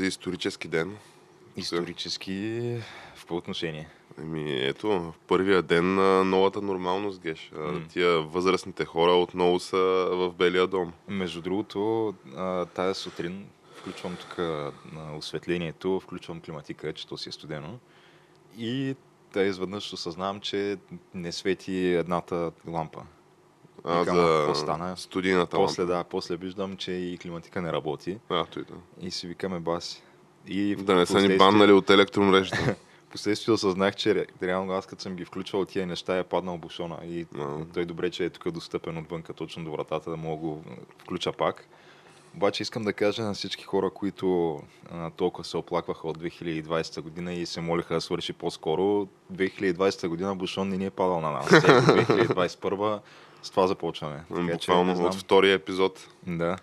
Този исторически ден. Исторически в по отношение. Еми, ето, първия ден на новата нормалност, Геш. М. Тия възрастните хора отново са в Белия дом. Между другото, тая сутрин включвам тук на осветлението, включвам климатика, че то си е студено. И да изведнъж осъзнавам, че не свети едната лампа. А, Викам, а какво стана? студийната После, лампа. да, после виждам, че и климатика не работи. А, той да. И си викаме баси. И Да не са ни баннали от електромрежата. Последствие осъзнах, че ре- реално аз като съм ги включвал тия неща е паднал бушона и А. той добре, че е тук достъпен отвънка точно до вратата да мога го включа пак. Обаче искам да кажа на всички хора, които а, толкова се оплакваха от 2020 година и се молиха да свърши по-скоро. 2020 година бушон не ни е падал на нас. Ето, 2021 с това започваме. Така Буквално от втория епизод. Да.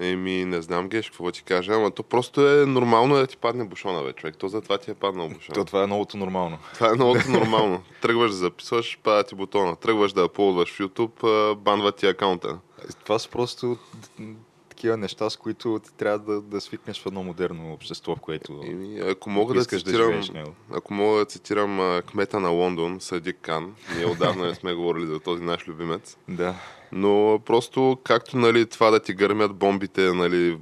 Еми, не знам, Геш, какво ти кажа, ама то просто е нормално да ти падне бушона, бе, човек. То затова ти е паднал бушона. То, това е новото нормално. Това е много нормално. Тръгваш да записваш, пада ти бутона. Тръгваш да аплодваш в YouTube, банва ти акаунта. Това са просто такива неща, с които ти трябва да, да свикнеш в едно модерно общество, в което Еми, ако мога да да цитирам, него. ако мога да цитирам а, кмета на Лондон, Садик Кан, ние отдавна не сме говорили за този наш любимец, Да. но просто както нали, това да ти гърмят бомбите нали,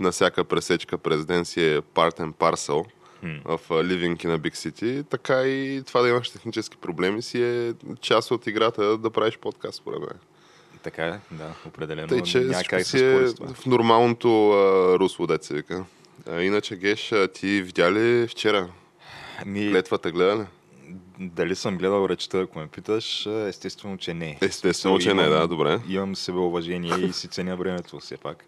на всяка пресечка през ден си е part and parcel Хм. в а, Living in a Big City, така и това да имаш технически проблеми си е част от играта да правиш подкаст, според мен. Така е, да, определено. Тъй, че Няма всичко как да си е в нормалното а, русло, се вика. А, иначе, Геш, а, ти видя ли вчера Ми, клетвата гледа ли? дали съм гледал речта, ако ме питаш, естествено, че не. Естествено, че не, да, добре. Имам себеуважение и си ценя времето все пак.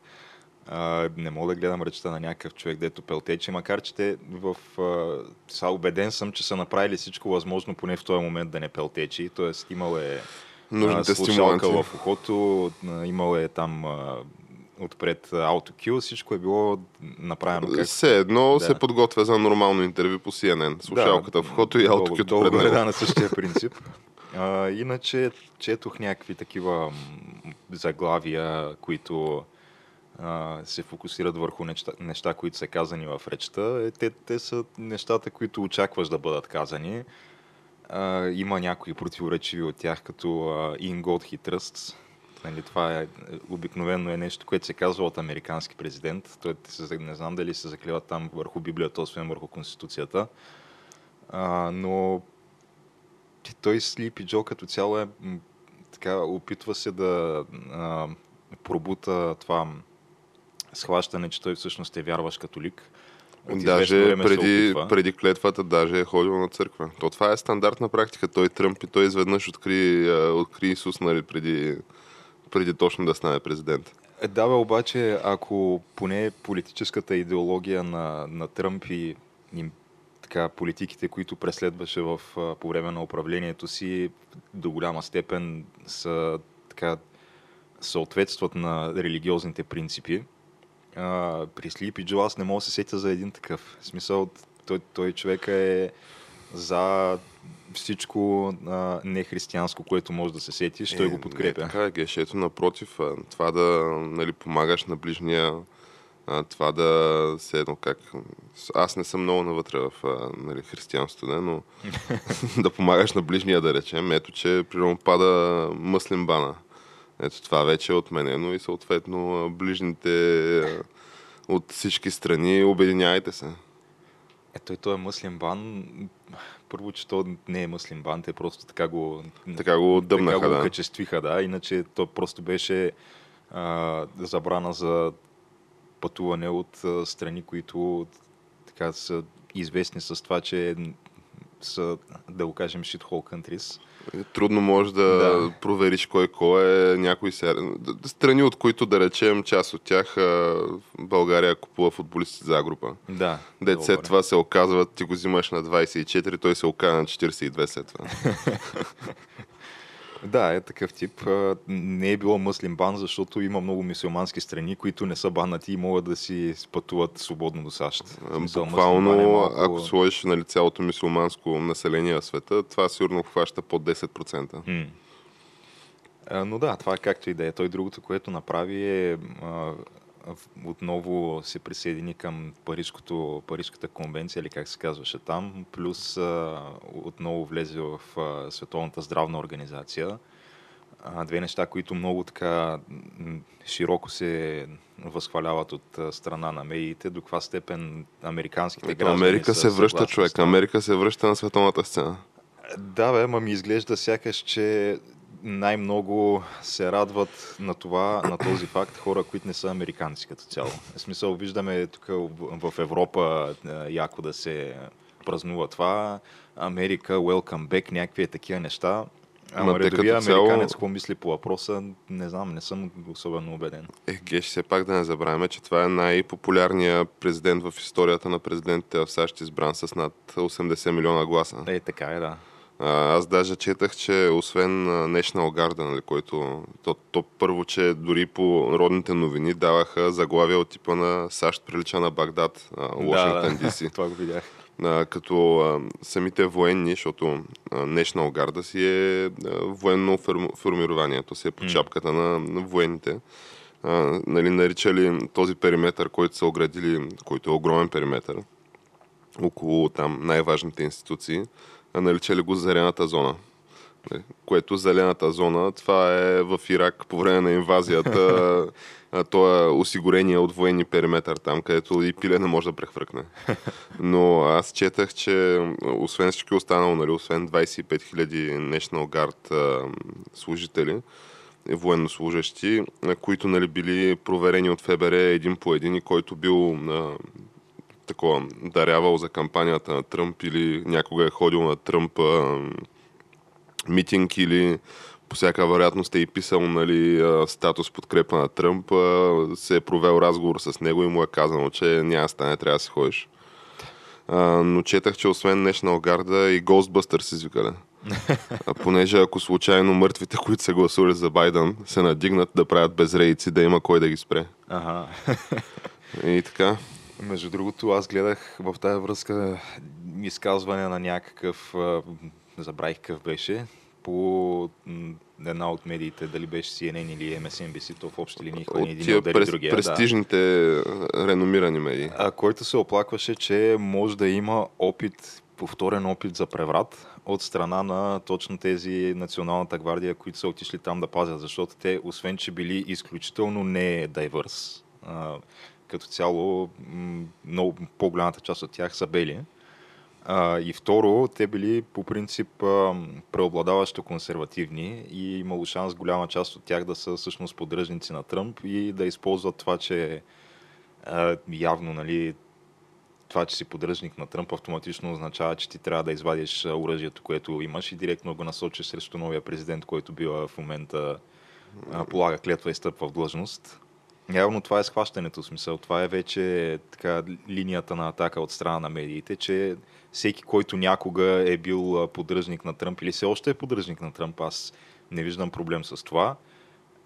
А, не мога да гледам речта на някакъв човек, дето пелтече, макар че те в... А, са убеден съм, че са направили всичко възможно, поне в този момент да не пелтечи. Тоест имал е Нужните стимуланти. в ухото, имал е там отпред аутокил, всичко е било направено как Все едно Да. се подготвя за нормално интервю по CNN. Слушалката в ухото и аутокюто долу- пред него. Да, на същия принцип. А, иначе четох някакви такива заглавия, които а, се фокусират върху неща, неща, които са казани в речта. Е, Те, те са нещата, които очакваш да бъдат казани. Има някои противоречиви от тях, като а, In God He Trusts. Нали, това е, обикновено е нещо, което се казва от американски президент. Той не знам дали се заклева там върху Библията, освен върху Конституцията. А, но той Sleepy Joe като цяло е така, опитва се да а, пробута това схващане, че той всъщност е вярваш католик. От Даже преди, преди клетвата даже е ходил на църква. То това е стандартна практика. Той Тръмп и той изведнъж откри, откри Исус нали, преди, преди точно да стане президент. Е, Да, бе, обаче, ако поне политическата идеология на, на Тръмп и, и така, политиките, които преследваше в, по време на управлението си, до голяма степен са така, съответстват на религиозните принципи. А, при Слипи Джо аз не мога да се сетя за един такъв. В смисъл, той, той човек е за всичко а, нехристиянско, което може да се сетиш, той Е, го подкрепя. Не, така е, Геш. Ето напротив, това да нали, помагаш на ближния, а, това да се едно как... Аз не съм много навътре в а, нали, християнството, не, но да помагаш на ближния, да речем. Ето, че примерно пада мъслим бана. Ето това вече е отменено и съответно ближните от всички страни обединяйте се. Е, той, той е мъслим бан. първо, че то не е муслимбан, те просто така го, Така го дъмнаха, така го да. качествиха, да. Иначе то просто беше а, забрана за пътуване от а, страни, които така са известни с това, че са, да го кажем, shithole countries. Трудно можеш да, Да. провериш кой кой е някой се... д- Страни, от които да речем част от тях България купува футболисти за група. Да. Дет след това се оказват, ти го взимаш на 24, той се оказа на 42 след това. Да, е такъв тип. Не е било мъслим бан, защото има много мусулмански страни, които не са банати и могат да си пътуват свободно до САЩ. Смисъл, Буквално, мъслим бан е малко- ако сложиш нали, цялото мисулманско население в света, това сигурно хваща под 10%. М. Но да, това е както и да е. Той другото, което направи е отново се присъедини към Парижското, Парижската конвенция, или как се казваше там, плюс а, отново влезе в а, Световната здравна организация. А, две неща, които много така широко се възхваляват от страна на медиите, до каква степен американските Ето, граждани Америка се връща, човек. Америка се връща на световната сцена. Да, бе, ма ми изглежда сякаш, че най-много се радват на това, на този факт хора, които не са американци като цяло. В смисъл, виждаме тук в Европа яко да се празнува това. Америка, welcome back, някакви е такива неща. Ама редовия цяло- американец, какво мисли по въпроса, не знам, не съм особено убеден. Е, Геш, все пак да не забравяме, че това е най-популярният президент в историята на президентите в САЩ, избран с над 80 милиона гласа. Е, така е, да. Аз даже четах, че освен National Guard, нали, който то, то първо, че дори по родните новини даваха заглавия от типа на САЩ прилича на Багдад, Вашингтон, да, Диси. това го видях. А, като а, самите военни, защото а, National Guard си е а, военно ферм- формирование, то си е по М. чапката на, на военните. А, нали, наричали този периметър, който са оградили, който е огромен периметър, около там най-важните институции, наричали го зелената зона. Нали, Което зелената зона, това е в Ирак по време на инвазията, то е осигурение от военни периметър там, където и пиле не може да прехвъркне. Но аз четах, че освен всички останало, нали, освен 25 000 National Guard служители, военнослужащи, които нали, били проверени от ФБР един по един и който бил такова, дарявал за кампанията на Тръмп или някога е ходил на Тръмп а, митинг или по всяка вероятност е и писал нали, статус подкрепа на Тръмп, а, се е провел разговор с него и му е казано, че няма стане, трябва да си ходиш. А, но четах, че освен National Guard и Ghostbusters извикали. А понеже ако случайно мъртвите, които са гласували за Байден, се надигнат да правят безрейци, да има кой да ги спре. Ага. И така. Между другото, аз гледах в тази връзка изказване на някакъв, забравих какъв беше, по една от медиите, дали беше CNN или MSNBC, то в общи линии От ни един удари прес, другия. Да. престижните а, реномирани медии. А, който се оплакваше, че може да има опит, повторен опит за преврат от страна на точно тези националната гвардия, които са отишли там да пазят, защото те, освен че били изключително не дайвърс, като цяло много по-голямата част от тях са бели. И второ, те били по принцип преобладаващо консервативни и имало шанс голяма част от тях да са всъщност поддръжници на Тръмп и да използват това, че явно, нали, това, че си поддръжник на Тръмп, автоматично означава, че ти трябва да извадиш оръжието, което имаш и директно го насочиш срещу новия президент, който бива в момента полага клетва и стъпва в длъжност. Явно това е схващането, в смисъл. Това е вече така линията на атака от страна на медиите, че всеки, който някога е бил а, поддръжник на Тръмп или все още е поддръжник на Тръмп, аз не виждам проблем с това.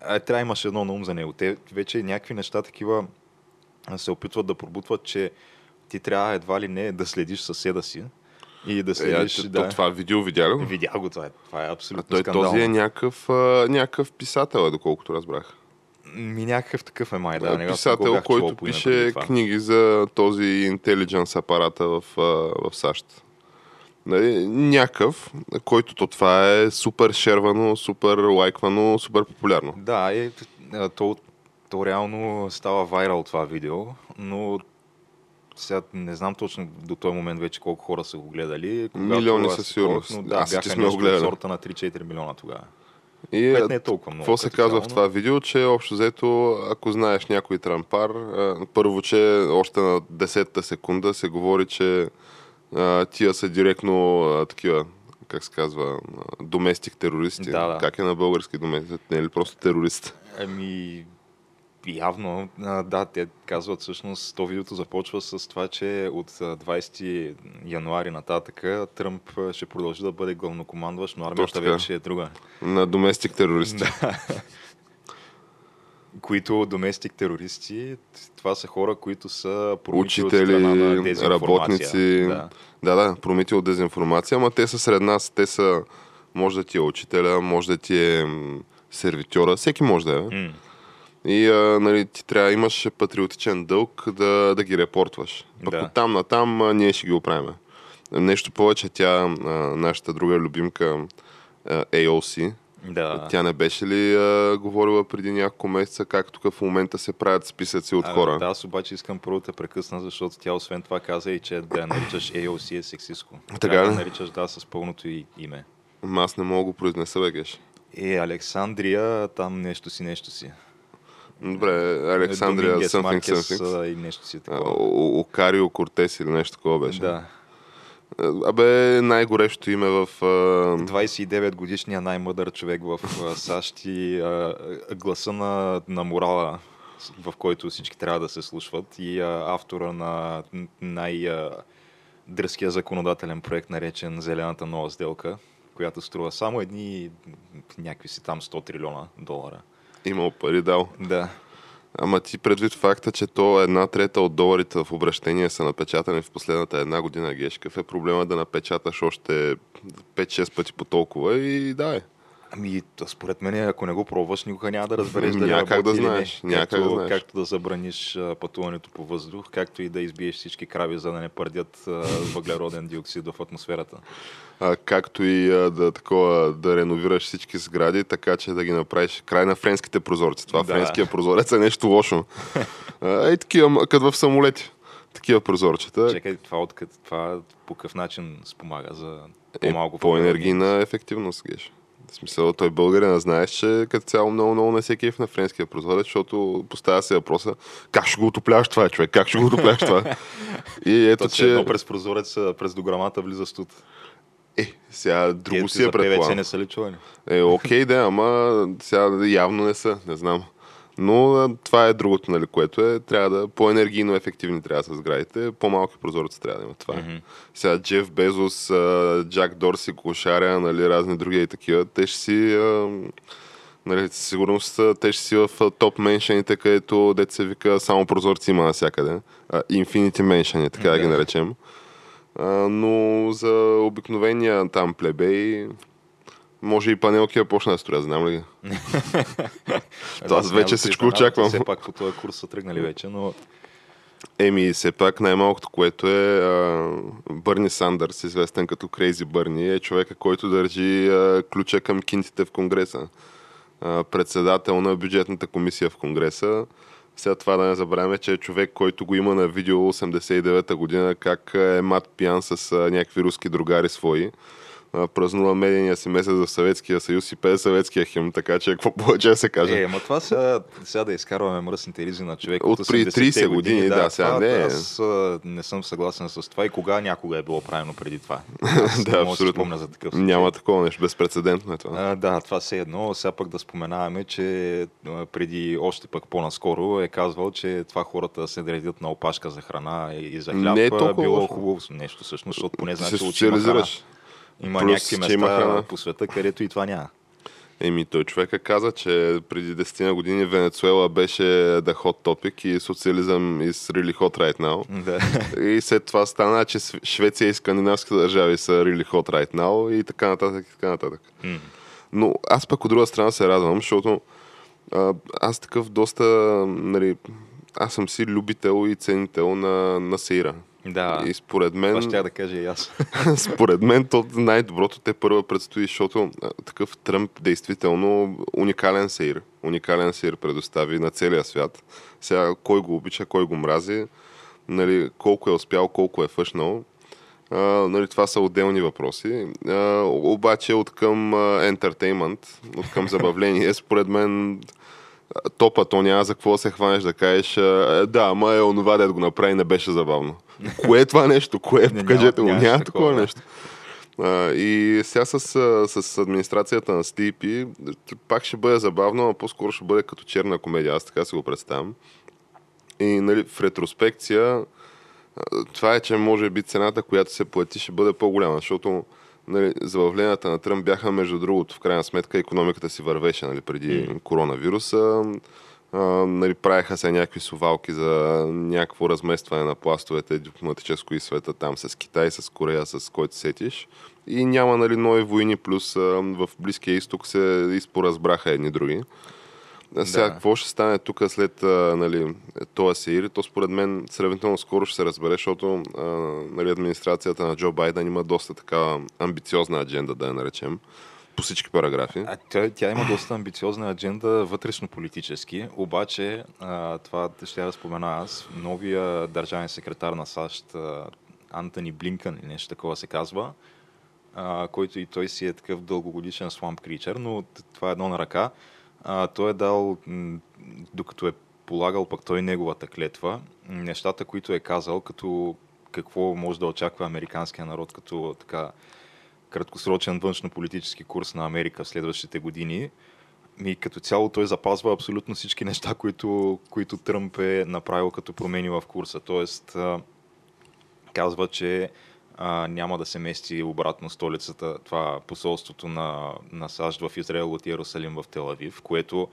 А, трябва имаш едно на ум за него. Те вече някакви неща такива а, се опитват да пробутват, че ти трябва едва ли не да следиш съседа си и да Е, следиш... то, да. Това видео видя го? Видя го това. е- Това е А абсолютно той скандално. този е някакъв, а, някакъв писател, е, доколкото разбрах. Ми някакъв такъв е май, да. Писател, който пише книги за този интелидженс апарата в, в САЩ. Нали, някакъв, който то това е супер шервано, супер лайквано, супер популярно. Да, е, то, то реално става вайрал това видео, но сега не знам точно до този момент вече колко хора са го гледали. Милиони аз със сигурност. Но, да, Аз бяха сме нещо от сорта на 3-4 милиона тогава. И Пет не е толкова много. какво се казва в това видео, че общо взето, ако знаеш някой трампар, първо, че още на 10-та секунда се говори, че а, тия са директно а, такива, как се казва, доместик терористи. Да, да. Как е на български доместик? Не е ли просто терорист? Ами, явно, да, те казват всъщност, то видеото започва с това, че от а, 20 януари нататък Тръмп ще продължи да бъде главнокомандващ, но армията вече е друга. На доместик терористи. които доместик терористи, това са хора, които са Учители, на работници. Да. Да, да, промити от дезинформация, ама те са сред нас. Те са, може да ти е учителя, може да ти е сервитьора, всеки може да е. М, И а, нали, ти трябва, имаш патриотичен дълг да, да ги репортваш. Пък Да. от там на там а, ние ще ги оправим. Нещо повече, тя, а, нашата друга любимка а, AOC, да. тя не беше ли а, говорила преди няколко месеца как тук в момента се правят списъци от А, хора? Да, аз обаче искам първо да прекъсна, защото тя освен това каза и, че да я наричаш AOC е сексистко. Така да наричаш да с пълното и име. Ама аз не мога да го произнеса, бе. Е, Александрия, там нещо си, нещо си. Добре, Александрия, something, something. и нещо си А, такова. Окарио Кортес или нещо такова беше. Да. Абе, най-горещо име в... а, 29 годишния най-мъдър човек в САЩ и а, гласа на, на морала, в който всички трябва да се слушват и а, автора на най- а, дръзкия законодателен проект, наречен Зелената нова сделка, която струва само едни някакви си там 100 трилиона долара. Имал пари дал. Да. Ама ти предвид факта, че то една трета от доларите в обращение са напечатани в последната една година, Геш, какъв е проблема да напечаташ още 5-6 пъти по толкова и да е. Ами, според мен, ако не го пробваш, никога няма да разбереш дали Няма как да знаеш, няма Както, как да знаеш. както да забраниш пътуването по въздух, както и да избиеш всички крави, за да не пърдят въглероден диоксид в атмосферата. А, както и а, да, такова, да реновираш всички сгради, така че да ги направиш край на френските прозорци. Това Да. френския прозорец е нещо лошо. А, и такива, като в самолети. Такива прозорчета. Чекай, това, откъд, това по какъв начин спомага за Е, по-малко по-енергийна ефективност, Геш. В смисъл, той българина знаеш, че като цяло много, много не се кеф на френския прозорец, защото поставя се въпроса как ще го отопляваш това, човек, как ще го отопляваш това. И ето, То, че... едно през прозорец, а, през дограмата влиза студ. Е, сега друго Тия си е предполагам. не са ли чували? Е, окей, да, ама сега явно не са, не знам. Но това е другото, нали, което е, трябва да, по-енергийно ефективни трябва да са сградите, по-малки прозорци трябва да има. Това е. Мгм. Сега Джеф Безос, Джак Дорси, Кошаря, нали, разни други и такива, те ще си, нали, със сигурност те ще си в топ меншените, където дете се вика само прозорци има навсякъде. Infinity меншени, така да ги Да. наречем. А, но за обикновения там плебей, може и панелки да почна да строя, знам ли ги? То аз вече всичко очаквам. Все пак по този курс са тръгнали вече, но Еми, все пак най-малкото, което е а, Бърни Сандърс, известен като Крейзи Бърни, е човека, който държи а, ключа към кинтите в Конгреса. А, председател на бюджетната комисия в Конгреса. Сега това да не забравяме, че е човек, който го има на видео 89-та година, как е мат пиян с а, някакви руски другари свои. Празнува медийния си месец в Съветския съюз и пее съветския химн, така че какво повече да се каже. Е, ама това сега, сега да изкарваме мръсните ризи на човек От 80-те 30 години, да, сега това, не е. Аз не съм съгласен с това и кога някога е било правено преди това. Да, да абсолютно. спомня за такъв случай. Няма такова нещо, безпредседентно е това. А, да, това все едно. Сега пък да споменаваме, че преди още пък по-наскоро е казвал, че това хората се редят на опашка за храна и за хляб. Не е толкова било хубаво нещо всъщност, защото поне знаеш, се че има храна. Има Плюс, някакви места има по света, където и това няма. Еми, той човека каза, че преди 10 на години Венецуела беше the hot topic и социализъм is really hot right now. Да. И след това стана, че Швеция и скандинавските държави са really hot right now и така нататък, и така нататък. М. Но аз пък от друга страна се радвам, защото а, аз такъв доста, нали, аз съм си любител и ценител на, на Сейра. Да, И според мен... това ще да кажа и аз. Според мен то най-доброто те първа предстои, защото такъв Тръмп действително уникален сейр. Уникален сейр предостави на целия свят. Сега кой го обича, кой го мрази. нали, колко е успял, колко е фъшнал. А, нали, това са отделни въпроси. А, обаче от към ентертеймент, от към забавление, според мен топа, то няма за какво се хванеш да кажеш, а, да, ама е онова, да го направи, не беше забавно. Кое е това нещо? Кое? Не, Покажете нямаше Няма такова, нещо. А, и сега с, с администрацията на Стипи пак ще бъде забавно, а по-скоро ще бъде като черна комедия. Аз така си го представям. И нали, в ретроспекция това е, че може би цената, която се плати, ще бъде по-голяма, защото нали, забавленията на Тръмп бяха, между другото, в крайна сметка, економиката си вървеше нали, преди М. коронавируса. А, нали, правеха се някакви сувалки за някакво разместване на пластовете дипломатическо и света там с Китай, с Корея, с който сетиш. И няма нали, нови войни, плюс а, в Близкия изток се изпоразбраха едни други. Сега, Да. какво ще стане тук след а, нали, този сеир? То според мен сравнително скоро ще се разбере, защото а, нали, администрацията на Джо Байден има доста така амбициозна адженда, да я наречем, по всички параграфи. А, тя, тя има доста амбициозна адженда вътрешно-политически, обаче а, това ще я да спомена аз. Новия държавен секретар на САЩ, а, Антони Блинкън или нещо такова се казва, а, който и той си е такъв дългогодишен сламп кричер, но това е едно на ръка. А, той е дал, докато е полагал пък той неговата клетва, нещата, които е казал, като какво може да очаква американския народ като така краткосрочен външно-политически курс на Америка в следващите години. И като цяло той запазва абсолютно всички неща, които, които Тръмп е направил като промени в курса. Тоест, казва, че а, няма да се мести обратно столицата, това посолството на, на САЩ в Израел от Иерусалим в Телавив, което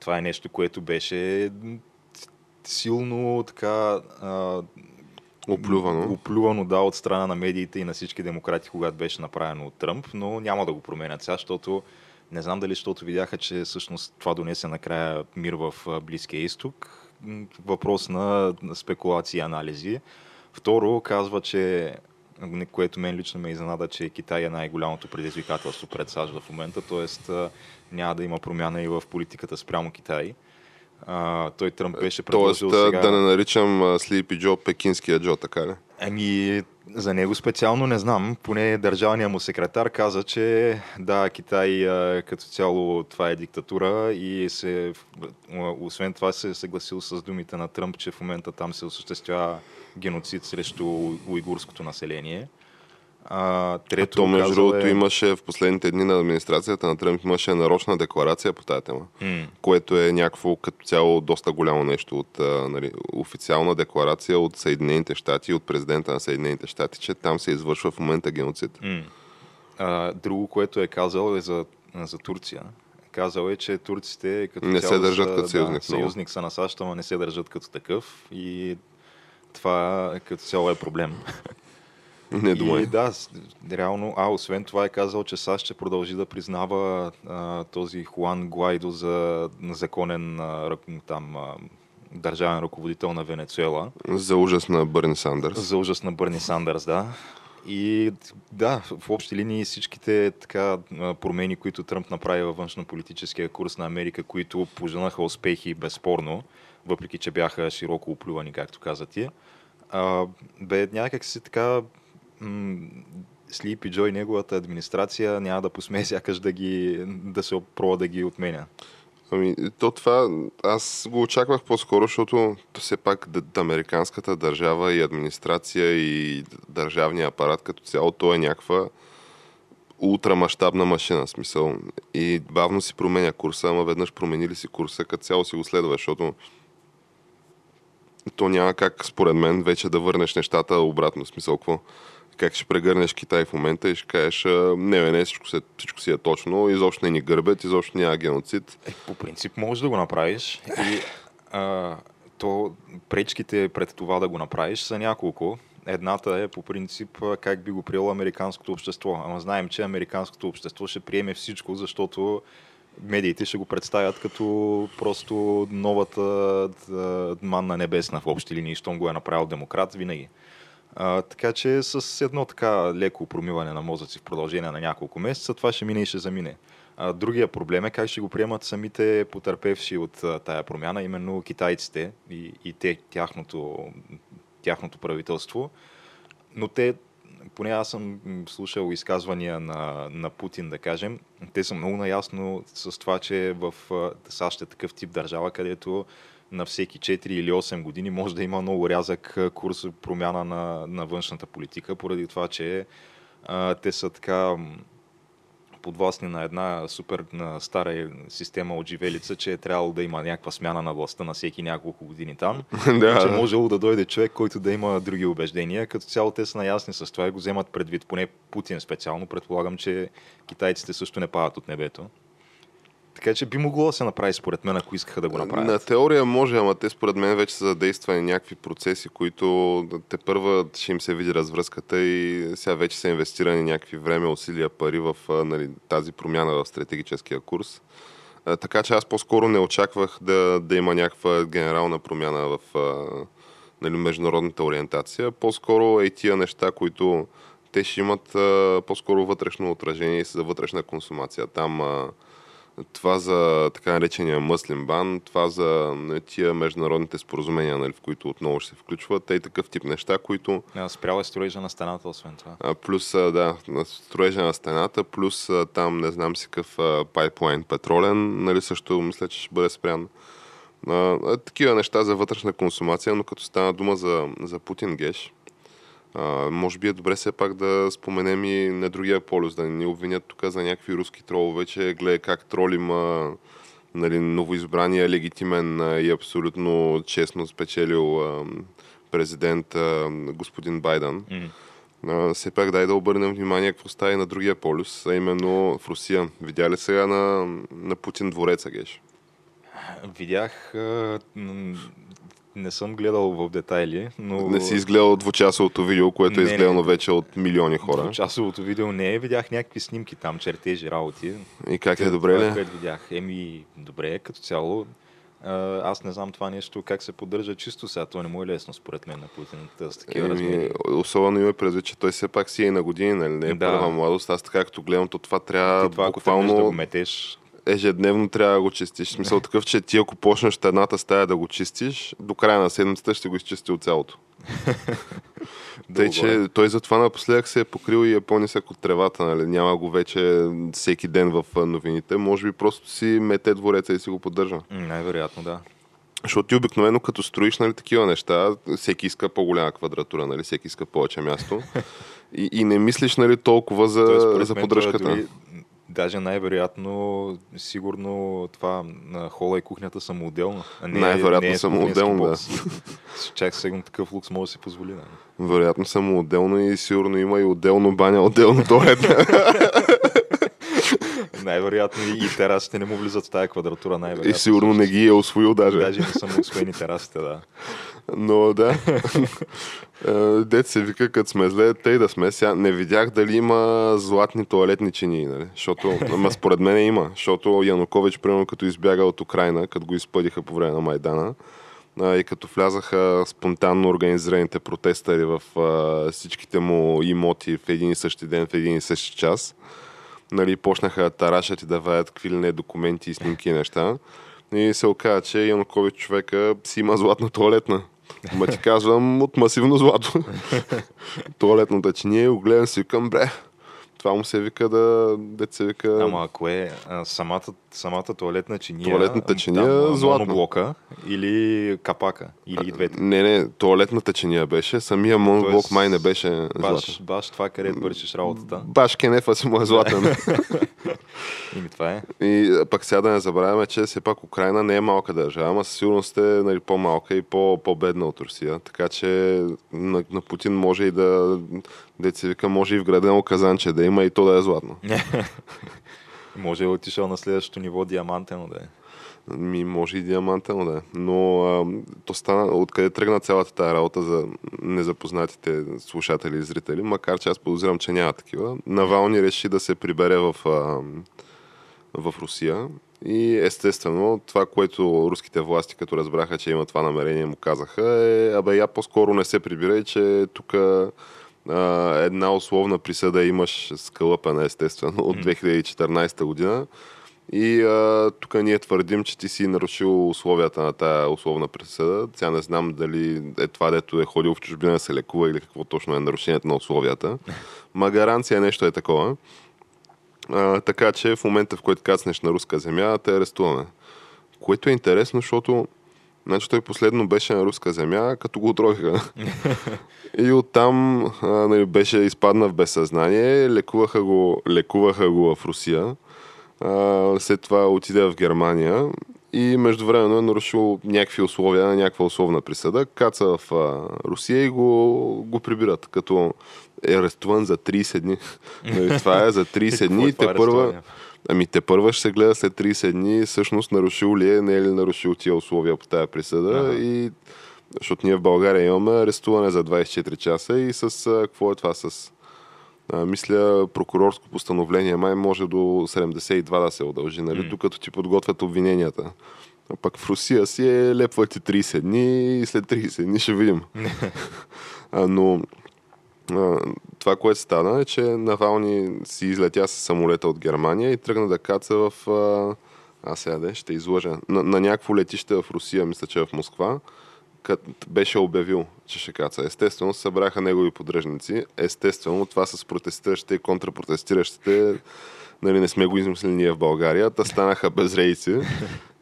това е нещо, което беше силно така а, Оплювано. Оплювано, да, от страна на медиите и на всички демократи, когато беше направено от Тръмп, но няма да го променят сега, защото не знам дали, защото видяха, че всъщност това донесе накрая мир в Близкия изток. Въпрос на спекулации и анализи. Второ, казва, че което мен лично ме изненада, че Китай е най-голямото предизвикателство пред САЩ в момента, т.е. няма да има промяна и в политиката спрямо Китай. А, той Тръмп беше Тоест предложил да, сега... да не наричам Слипи Джо пекинския Джо, така ли? Ами, за него специално не знам. Поне държавният му секретар каза, че да, Китай като цяло това е диктатура и се, освен това се е съгласил с думите на Тръмп, че в момента там се осъществява геноцид срещу уйгурското население. А, трето, То, между другото, е... имаше в последните дни на администрацията на Тръмп имаше нарочна декларация по тази тема, М, което е някакво като цяло доста голямо нещо от а, нали, официална декларация от Съединените щати, от президента на Съединените щати, че там се извършва в момента геноцид. М. А, друго, което е казал е за, за Турция. Казал е, че турците като Не се държат са, като съюзник Да, съюзник са на САЩ, ама не се държат като такъв. И това като цяло е проблем. Не думай. И да, реално, а освен това е казал, че САЩ ще продължи да признава а, този Хуан Гуайдо за законен а, там, а, държавен ръководител на Венецуела. За ужас на Бърни Сандърс. За ужас на Бърни Сандърс, да. И да, в общи линии всичките така промени, които Тръмп направи във външно-политическия курс на Америка, които поженаха успехи безспорно, въпреки че бяха широко оплювани, както каза ти, а, бе някак си така Слипи Джо и неговата администрация няма да посмее сякаш да, ги, да се опробва да ги отменя. Ами, то това, аз го очаквах по-скоро, защото то все пак д- американската държава и администрация и държавния апарат като цяло, то е някаква ултрамащабна машина, смисъл. И бавно си променя курса, ама веднъж променили си курса, като цяло си го следва, защото то няма как, според мен, вече да върнеш нещата обратно. Смисъл, какво? Как ще прегърнеш Китай в момента и ще кажеш, «А, не, не, всичко, се, всичко си е точно, изобщо не ни гърбят, изобщо няма геноцид. Е, по принцип можеш да го направиш и а, то пречките пред това да го направиш са няколко. Едната е по принцип как би го приело американското общество. Ама знаем, че американското общество ще приеме всичко, защото медиите ще го представят като просто новата а, манна небесна в общи линии, щом го е направил демократ винаги. А, така че с едно така леко промиване на мозъци в продължение на няколко месеца, това ще мине и ще замине. А, другия проблем е как ще го приемат самите потърпевши от а, тая промяна, именно китайците и, и те, тяхното, тяхното правителство. Но те, поне аз съм слушал изказвания на, на Путин, да кажем, те са много наясно с това, че в САЩ е такъв тип държава, където на всеки 4 или 8 години може да има много рязък курс промяна на, на външната политика, поради това, че а, те са така подвластни на една супер на стара система от живелица, че е трябвало да има някаква смяна на властта на всеки няколко години там. да, че можело да дойде човек, който да има други убеждения. Като цяло те са наясни с това и го вземат предвид. Поне Путин специално. Предполагам, че китайците също не падат от небето. Така че би могло да се направи според мен, ако искаха да го направят. На теория може, ама те според мен вече са задействани някакви процеси, които те първа ще им се види развръзката и сега вече са инвестирани някакви време, усилия, пари в нали, тази промяна в стратегическия курс. Така че аз по-скоро не очаквах да, да има някаква генерална промяна в нали, международната ориентация. По-скоро е тия неща, които те ще имат по-скоро вътрешно отражение и за вътрешна консумация. Там това за така наречения мъслен бан, това за нали, тия международните споразумения, нали, в които отново ще се включват, те и такъв тип неща, които... Да, спрял е строежа на стената, освен това. А, плюс, да, строежа на стената, плюс там не знам си какъв пайплайн петролен, нали, също мисля, че ще бъде спрян. А, такива неща за вътрешна консумация, но като стана дума за, за Путин Геш, а, може би е добре все пак да споменем и на другия полюс, да ни обвинят тук за някакви руски тролове, че гледай как тролим а, нали, новоизбрания легитимен а, и абсолютно честно спечелил а, президент а, господин Байден. Mm. А, все пак дай да обърнем внимание какво става и на другия полюс, а именно в Русия. Видя ли сега на, на Путин двореца, Геш? Видях не съм гледал в детайли, но... Не си изгледал двучасовото видео, което е не, е изгледано вече от милиони хора. Двучасовото видео не е. Видях някакви снимки там, чертежи, работи. И как е, добре ли? Което видях. Еми, добре като цяло. Аз не знам това нещо как се поддържа чисто сега. То не му е лесно, според мен, на Путин с такива Еми, размери. Особено има предвид, че той все пак си е на години, нали? Не е да. първа младост. Аз така, като гледам, то това трябва Ти това, буквално... да го метеш, ежедневно трябва да го чистиш. Смисъл такъв, че ти ако почнеш едната стая да го чистиш, до края на седмицата ще го изчисти от цялото. Тъй, че той затова напоследък се е покрил и е по-нисък от тревата, нали? Няма го вече всеки ден в новините. Може би просто си мете двореца и си го поддържа. Най-вероятно, да. Защото ти обикновено като строиш нали, такива неща, всеки иска по-голяма квадратура, нали, всеки иска повече място. И, и не мислиш нали, толкова за, Тоест, за поддръжката. Дори Даже най-вероятно, сигурно това на хола и кухнята са отделно. най-вероятно не е съм отделно, да. Чак сега такъв лукс може да си позволи. Да. Вероятно съм отделно и сигурно има и отделно баня, отделно туалет. Най-вероятно и, и терасите не му влизат в тази квадратура. Най-вероятно. И сигурно не ги е освоил даже. Даже не са му освоени терасите, да. Но да. Е, дет се вика, като сме зле, тъй да сме. Сега не видях дали има златни туалетни чинии, нали? Защото, ама според мен има, защото Янукович, примерно, като избяга от Украина, като го изпъдиха по време на Майдана, и като влязаха спонтанно организираните протестари в всичките му имоти в един и същи ден, в един и същи час, нали, почнаха да тарашат и да ваят какви ли не документи и снимки и неща. И се оказа, че Янукович човека си има златна туалетна. Ма ти казвам от масивно злато. Туалетната чиния, огледам си към бре това му се вика да, да се вика... Ама ако е а, самата, самата туалетна чиния... Туалетната чиния да, златна. Моноблока или капака, или двете. Не, не, туалетната чиния беше, самия моноблок Тоест, май не беше баш, златен. Баш това, където вършиш работата. Баш кенефа си му е златен. Ими това е. И пък сега да не забравяме, че все пак Украина не е малка държава, ама със сигурност е нали, по-малка и по- по-бедна от Русия. Така че на, на Путин може и да, деца вика, може и вградено казанче да има и то да е златно. може да е отишъл на следващото ниво диамантено да е. Ми, може и диамантено да е. Но а, то стана, откъде тръгна цялата тази работа за незапознатите слушатели и зрители, макар че аз подозирам, че няма такива. Навални реши да се прибере в, а, в Русия и естествено, това, което руските власти, като разбраха, че има това намерение, му казаха е, абе я по-скоро не се прибирай, че тук една условна присъда имаш скълъпена, естествено, от 2014 година И а, тук ние твърдим, че ти си нарушил условията на тая условна присъда. Сега не знам дали е това, дето е ходил в чужбина да се лекува или какво точно е нарушението на условията. Ма гаранция нещо е такова. А, така че в момента, в който кацнеш на руска земя, те арестуваме. Което е интересно, защото Значи той последно беше на руска земя, като го отровиха. и оттам а, нали, беше изпадна в безсъзнание, лекуваха го, лекуваха го в Русия. А, след това отиде в Германия и междувременно е нарушил някакви условия на някаква условна присъда. Каца в а, Русия и го, го прибират, като е арестуван за 30 дни. нали, това е за 30 е дни. Те първа, Ами те първа ще се гледа след 30 дни, всъщност нарушил ли е, не е ли нарушил тия условия по тази присъда ага. и защото ние в България имаме арестуване за 24 часа и с, какво е това, с а, мисля, прокурорско постановление май може до 72 да се удължи, нали, mm. докато ти подготвят обвиненията. А пък в Русия си е лепвате 30 дни и след 30 дни ще видим. а, но това, което стана е, че Навални си излетя с самолета от Германия и тръгна да каца в... А, сега де, ще излъжа. На, на някакво летище в Русия, мисля, че е в Москва, като беше обявил, че ще каца. Естествено, събраха негови поддръжници. Естествено, това с протестиращите и контрапротестиращите нали, не сме го измислили ние в България, та станаха безрейци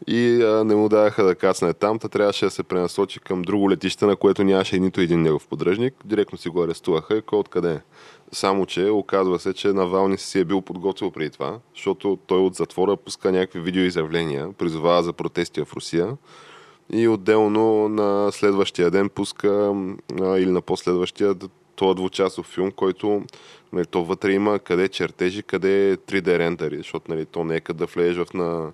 и а, не му даваха да кацне там, та трябваше да се пренасочи към друго летище, на което нямаше нито един негов поддръжник. Директно си го арестуваха и кой откъде е. Само, че оказва се, че Навални си е бил подготвил преди това, защото той от затвора пуска някакви видеоизявления, призовава за протести в Русия и отделно на следващия ден пуска а, или на последващия този двучасов филм, който нали, то вътре има къде чертежи, къде 3D рендери, защото нали, то не е като да влезеш в на,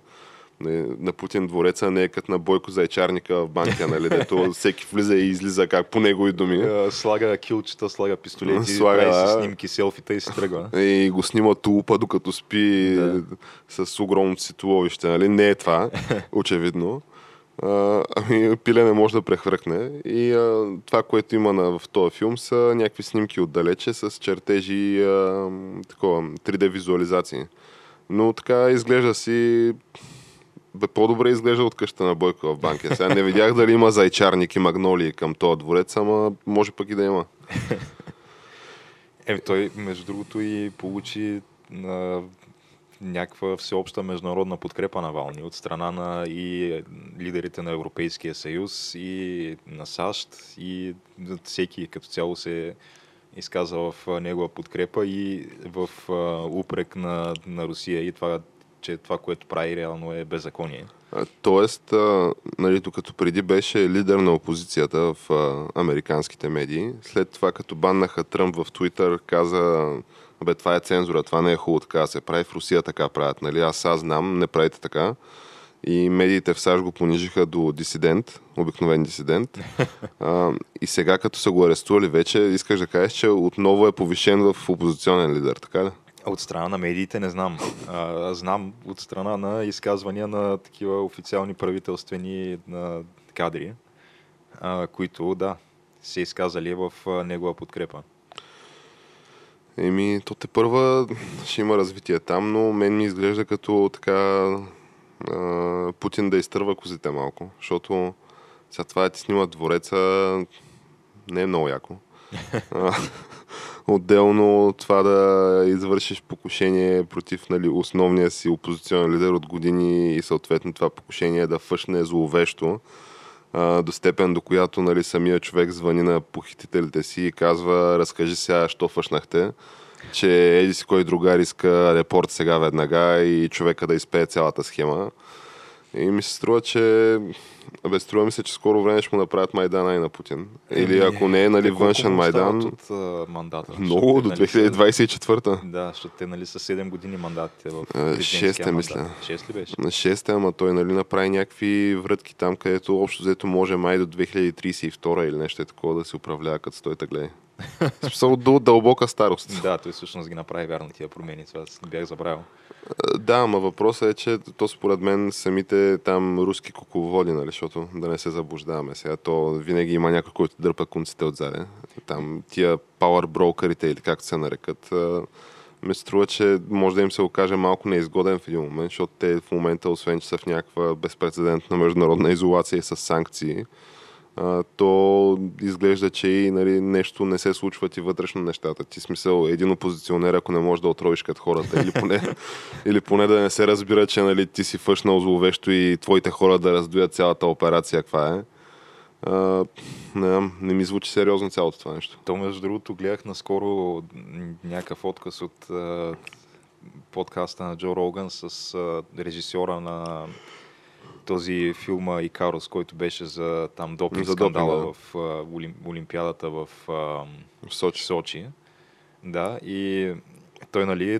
на Путин двореца, не е като на Бойко Зайчарника в банка, нали, дето всеки влиза и излиза как по негови думи. Слага килчета, слага пистолети, слага, прави си снимки, селфита и се тръгва. И го снима тулупа, докато спи да. с огромното си туловище. Нали? Не е това, очевидно. А, ами, пиле не може да прехвъркне. И а, това, което има на, в този филм, са някакви снимки отдалече с чертежи и такова, 3D визуализации. Но така изглежда си бе, по-добре изглежда от къща на Бойко в банка. Сега не видях дали има зайчарник и магнолии към този дворец, ама може пък и да има. Е, той, между другото, и получи на някаква всеобща международна подкрепа на Вални от страна на и лидерите на Европейския съюз и на САЩ и всеки като цяло се изказа в негова подкрепа и в упрек на, на Русия и това, че това, което прави реално е беззаконие. Тоест, а, нали, докато преди беше лидер на опозицията в а, американските медии, след това като баннаха Тръмп в Твитър, каза бе, това е цензура, това не е хубаво така се прави. В Русия така правят, нали? Аз аз знам, не правите така. И медиите в САЩ го понижиха до дисидент, обикновен дисидент. А, и сега, като са го арестували вече, искаш да кажеш, че отново е повишен в опозиционен лидер, така ли? От страна на медиите не знам. А, знам от страна на изказвания на такива официални правителствени на кадри, а, които, да, се изказали в негова подкрепа. Еми, то те първа ще има развитие там, но мен ми изглежда като така а, Путин да изтърва козите малко, защото сега това да ти снимат двореца не е много яко. Отделно това да извършиш покушение против нали, основния си опозиционен лидер от години и съответно това покушение да фъшне зловещо а, до степен, до която нали, самия човек звъни на похитителите си и казва, разкажи сега, що фъшнахте, че еди си кой другар иска репорт сега веднага и човека да изпее цялата схема. И ми се струва, че Абе, струва ми се, че скоро време ще му направят Майдана и на Путин. Или ако не е, нали, външен Майдан. От uh, мандата. Много, до 2024-та. Нали, да, защото те, нали, са 7 години мандатите в 6 мисля. 6 ли беше? На 6 ама той, нали, направи някакви врътки там, където общо взето може май до 2032 или нещо е такова да се управлява, като стоите гледай. Смисъл до дълбока старост. Да, той всъщност ги направи вярно тия промени. Това бях забравил. Да, ама въпросът е, че то според мен самите там руски кукловоди, нали, защото да не се заблуждаваме сега, то винаги има някой, който дърпа конците отзаде. Там тия power брокерите или както се нарекат, ме струва, че може да им се окаже малко неизгоден в един момент, защото те в момента, освен че са в някаква безпредседентна международна изолация и с санкции, а, то изглежда, че и нали, нещо не се случва ти вътрешно нещата. Ти смисъл, един опозиционер, ако не може да отровиш като хората, или поне, или поне да не се разбира, че нали, ти си фъшнал зловещо и твоите хора да раздуят цялата операция, каква е. А, не, не ми звучи сериозно цялото това нещо. То, между другото, гледах наскоро някакъв отказ от а, подкаста на Джо Роган с а, режисьора на този филма Икарос, който беше за там допинг За скандала в Олим, Олимпиадата в В Сочи. Сочи. Да, и той, нали,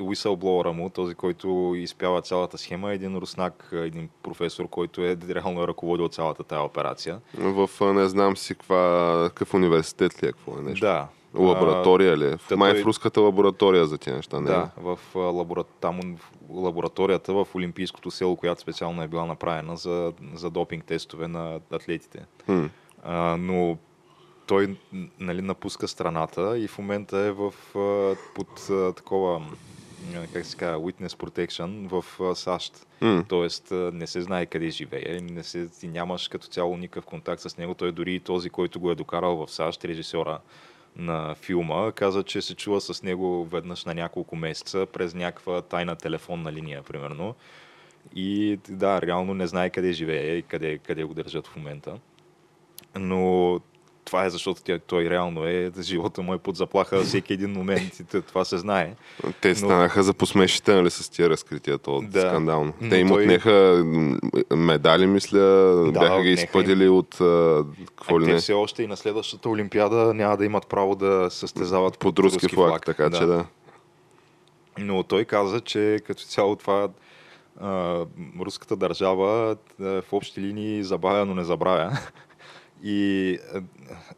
уисълблоуъра му, този, който изпява цялата схема, е един руснак, един професор, който е реално е ръководил цялата тая операция. В не знам си каква, какъв университет ли е, какво е нещо. Да. Лаборатория ли? В- Май той- в руската лаборатория за тези неща, не е ли? Да, в, лабора... там, в лабораторията в Олимпийското село, която специално е била направена за, за допинг тестове на атлетите. Хм. А, но той нали, напуска страната и в момента е в, под такова, как се казва, witness protection в САЩ. М. Тоест не се знае къде живее, не се, ти нямаш като цяло никакъв контакт с него. Той дори и този, който го е докарал в САЩ, режисьора на филма, каза, че се чува с него веднъж на няколко месеца през някаква тайна телефонна линия, примерно. И да, реално не знае къде живее и къде, къде го държат в момента. Но това е защото тя, той реално е, живота му е под заплаха всеки един момент и това се знае. Те Но- станаха за посмешите, нали, с тия разкрития, то Да. скандално. Но Те им той- отнеха медали, мисля, бяха ги отнеха им. изпъдили от а, какво А ли те не, все още и на следващата Олимпиада няма да имат право да състезават под руски флаг, така че да. Но той каза, че като цяло това а, руската държава а, в общи линии забавя, но не забравя. И а,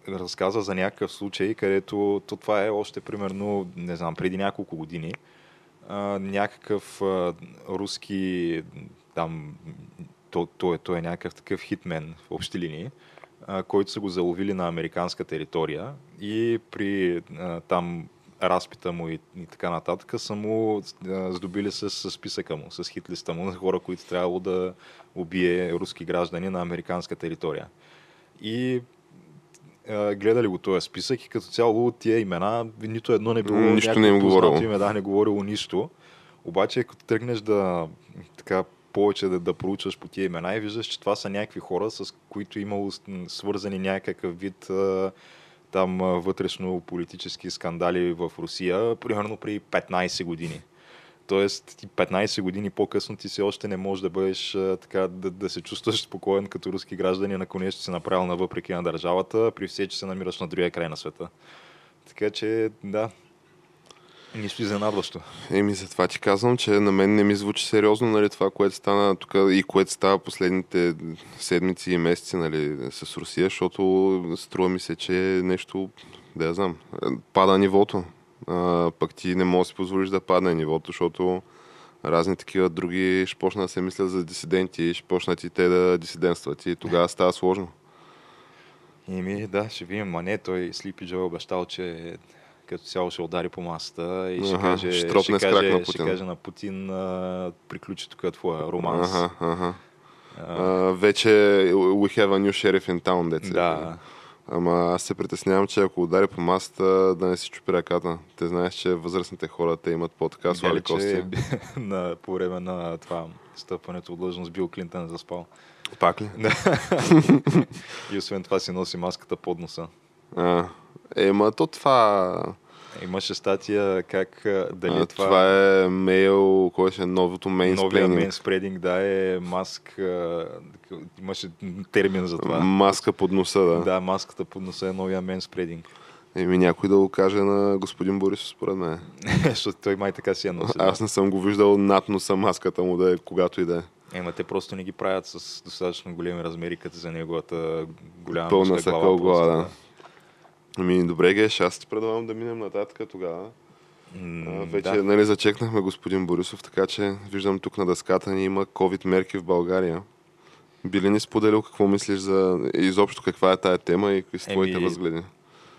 разказа за някакъв случай, където то това е още примерно, не знам, преди няколко години. А, някакъв а, руски там, то, то, е, то е някакъв такъв хитмен в общи линии, а, който са го заловили на американска територия и при а, там разпита му и, и така нататък са му а, здобили с, с списъка му, с хитлиста му на хора, които трябвало да убие руски граждани на американска територия. И а, гледали го този списък и като цяло тия имена нито едно не било Нищо не им познато говорило. име, да, не говорило нищо. Обаче, като тръгнеш да така повече да, да проучваш по тия имена и виждаш, че това са някакви хора, с които имало с- м, свързани някакъв вид а, там вътрешно-политически скандали в Русия, примерно при 15 години. Тоест, ти 15 години по-късно ти все още не можеш да бъдеш така, да, да се чувстваш спокоен като руски гражданин, ако нещо си направил на въпреки на държавата, при все, че се намираш на другия край на света. Така че, да, нищо изненадващо. Еми, за това ти казвам, че на мен не ми звучи сериозно нали, това, което стана тук и което става последните седмици и месеци нали, с Русия, защото струва ми се, че е нещо, да я знам, пада нивото. А, пък ти не можеш да си позволиш да падне нивото, защото разни такива други ще почнат да се мислят за дисиденти ще почнат и те да дисидентстват и тогава става сложно. Еми, да, ще видим. А не, той Слипи Джо е обещал, че като цяло ще удари по масата и ще Аха, каже, ще ще каже, на ще Путин. каже на Путин а, приключи тук твоя романс. Ага, ага. А, А, вече we have a new sheriff in town, деца. да, Ама аз се притеснявам, че ако удари по масата, да не си чупи ръката. Те знаеш, че възрастните хора те имат по-така слаби кости. на, по време на това стъпването от длъжност Бил Клинтън е заспал. Пак ли? И освен това си носи маската под носа. А, е, ма то това... Имаше статия как дали а, това, това е мейл, кой ще е новото новия мейнсплейнинг. мейнспрединг, да, е маск. имаше термин за това. Маска под носа, да. Да, маската под носа е новия менспрединг. Еми някой да го каже на господин Борисов, според мен. Защото той май така си я носи. Аз не съм го виждал над носа маската му да е когато и да е. Ема те просто не ги правят с достатъчно големи размери, като за неговата голяма Пълна глава. глава, просто, да. Ами добре, Геш, аз ти предлагам да минем нататък тогава. Вече да. нали, зачекнахме господин Борисов, така че виждам тук на дъската ни има COVID мерки в България. Би ли ни споделил какво мислиш за изобщо каква е тая тема и какви са твоите Еми, възгледи?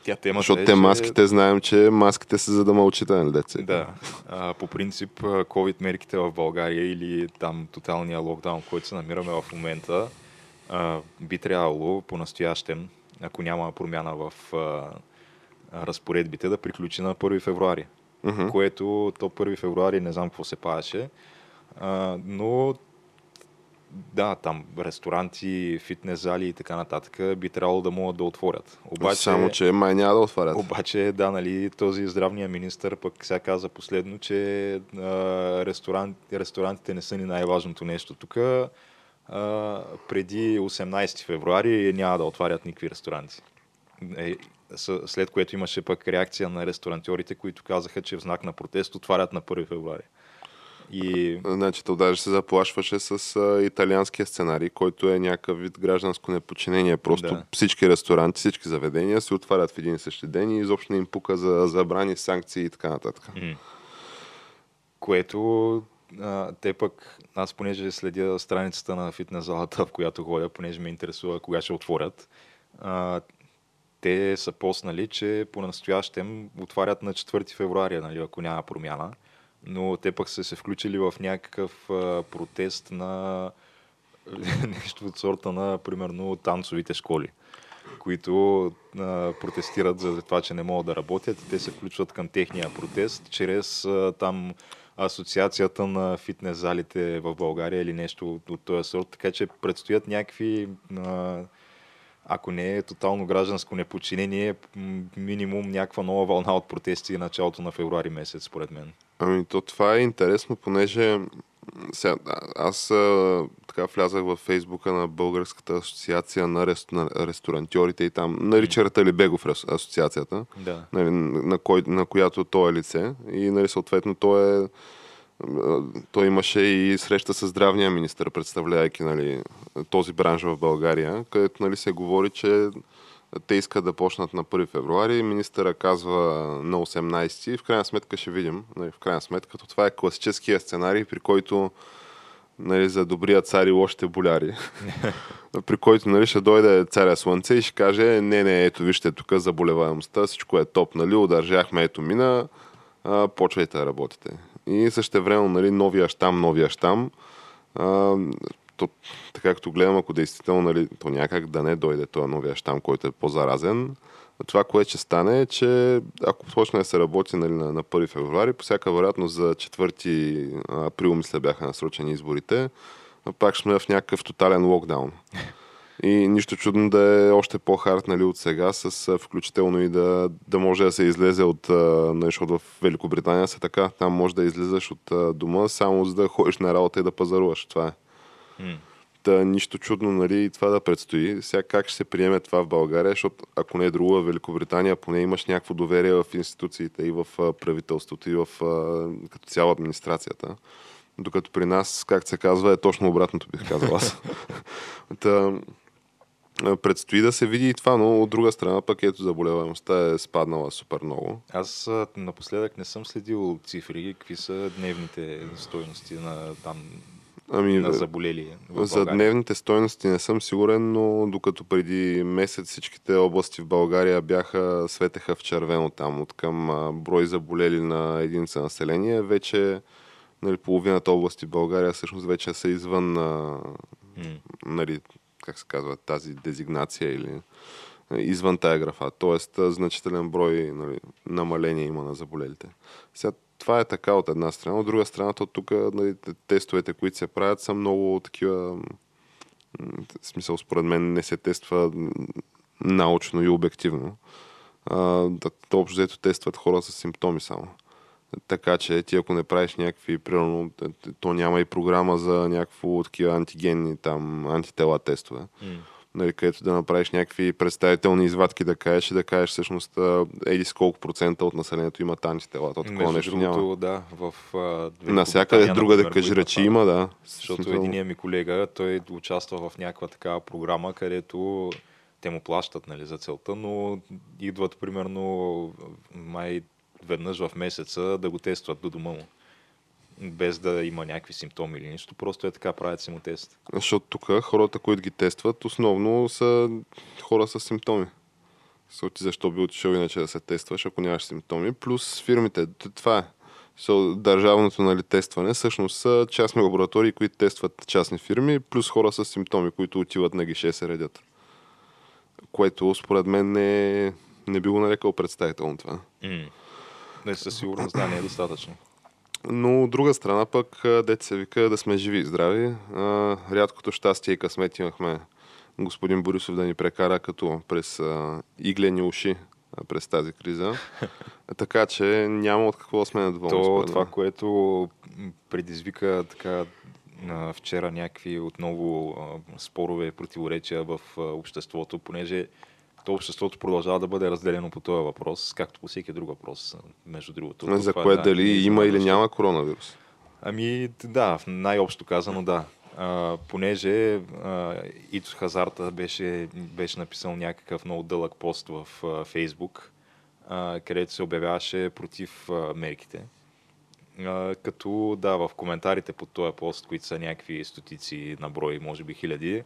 Тя темата Защото е, те че- маските, знаем, че маските са за да мълчите, нали деца? Да. А, по принцип, COVID мерките в България или там тоталния локдаун, който се намираме в момента, а, би трябвало по-настоящем, ако няма промяна в а, разпоредбите, да приключи на 1 февруари. Мгм. Което то 1 февруари не знам какво се паваше, а, но да, там ресторанти, фитнес зали и така нататък би трябвало да могат да отворят. Обаче, Само, че май няма да отварят. обаче, да, нали, този здравния министр пък сега каза последно, че а, ресторант, ресторантите не са ни най-важното нещо тук. А, преди 18 февруари няма да отварят никакви ресторанти. Е, след което имаше пък реакция на ресторантьорите, които казаха, че в знак на протест отварят на 1 февруари. И Значи, то даже се заплашваше с а, италианския сценарий, който е някакъв вид гражданско неподчинение. Просто Да. всички ресторанти, всички заведения се отварят в един и същи ден и изобщо не им пука за забрани, санкции и така нататък. М. Което а, те пък, аз понеже следя страницата на фитнес залата, в която ходя, понеже ме интересува кога ще отворят, а, те са поснали, че по-настоящем отварят на 4 февруари, нали, ако няма промяна. Но те пък са се включили в някакъв а, протест на нещо от сорта на, примерно, танцовите школи, които а, протестират за това, че не могат да работят те се включват към техния протест чрез а, там асоциацията на фитнес залите в България или нещо от, този сорт. Така че предстоят някакви ако не е тотално гражданско неподчинение, м, минимум някаква нова вълна от протести началото на февруари месец, според мен. Ами, то това е интересно, понеже сега, аз а, така влязах във фейсбука на Българската асоциация на, рес, на ресторантьорите и там, нарича Талибегов рес- асоциацията, Да. нали, на, кой, на която той е лице и нали, съответно той е той имаше и среща с здравния министр, представлявайки нали, този бранш в България, където нали, се говори, че те искат да почнат на 1 февруари, министъра казва на 18 и в крайна сметка ще видим. Нали, в крайна сметка, то това е класическия сценарий, при който нали, за добрия цар и лошите боляри, при който нали, ще дойде царя слънце и ще каже, не, не, ето вижте тук заболеваемостта, всичко е топ, нали, удържахме, ето мина, а, почвайте да работите. И също време, нали, новия щам, новия щам, а, то, така като гледам, ако действително нали, то някак да не дойде този новия щам, който е по-заразен, това, което ще стане е, че ако почне да се работи нали, на, на 1 февруари, по всяка вероятност за 4 април, мисля, бяха насрочени изборите, пак ще сме в някакъв тотален локдаун. И нищо чудно да е още по-хард нали, от сега, с включително и да, да може да се излезе от, нали, защото в Великобритания се така, там може да излезеш от дома само за да ходиш на работа и да пазаруваш. Това е. Та, нищо чудно, нали, и това да предстои. Сега как ще се приеме това в България, защото ако не е друго, Великобритания поне имаш някакво доверие в институциите и в правителството и в като цяло администрацията. Докато при нас, както се казва, е точно обратното, бих казал аз. Та, предстои да се види и това, но от друга страна пък ето заболеваемостта е спаднала супер много. Аз напоследък не съм следил цифри, какви са дневните стойности на там Ами, на заболели За дневните стойности не съм сигурен, но докато преди месец всичките области в България бяха светеха в червено там от към брой заболели на единица население, вече нали, половината области в България всъщност вече са извън а, нали, как се казва, тази дезигнация или извън тая графа. Тоест значителен брой нали, намаление има на заболелите. Сега, това е така от една страна. От друга страна, то тук нали, те- тестовете, които се правят, са много такива. В смисъл, според мен, не се тества научно и обективно. А, да, общо взето тестват хора с симптоми само. Така че ти ако не правиш някакви, примерно, то няма и програма за някакво такива антигенни там антитела тестове. М. Нали, където да направиш някакви представителни извадки да кажеш и да кажеш всъщност еди с колко процента от населението имат антитела. То такова Между нещо другото, няма. да, в а, Насякъде друга да кажи речи има, да. Защото Смисъл, единият ми колега, той участва в някаква такава програма, където те му плащат нали, за целта, но идват примерно май веднъж в месеца да го тестват до дома му. Без да има някакви симптоми или нищо, просто е така, правят си му тест. Защото тук хората, които ги тестват, основно са хора с симптоми. Ти защо би отишъл иначе да се тестваш, ако нямаш симптоми. Плюс фирмите. Това е. So, държавното нали, тестване всъщност са частни лаборатории, които тестват частни фирми, плюс хора с симптоми, които отиват на гише се редят. Което според мен не, не би го нарекал представително това. Mm. Не, със сигурност да, не е достатъчно. Но от друга страна пък, дете се вика да сме живи и здрави. Рядкото щастие и късмет имахме господин Борисов да ни прекара като през иглени уши през тази криза. така че няма от какво сме недоволни. То, това, което предизвика така вчера някакви отново спорове и противоречия в обществото, понеже обществото продължава да бъде разделено по този въпрос, както по всеки друг въпрос, между другото. За кое да, дали има или няма коронавирус? Ами да, най-общо казано да. А, понеже а, Ито Хазарта беше, беше написал някакъв много дълъг пост в а, Фейсбук, а, където се обявяваше против а, мерките. А, като да, в коментарите под този пост, които са някакви стотици на брой, може би хиляди,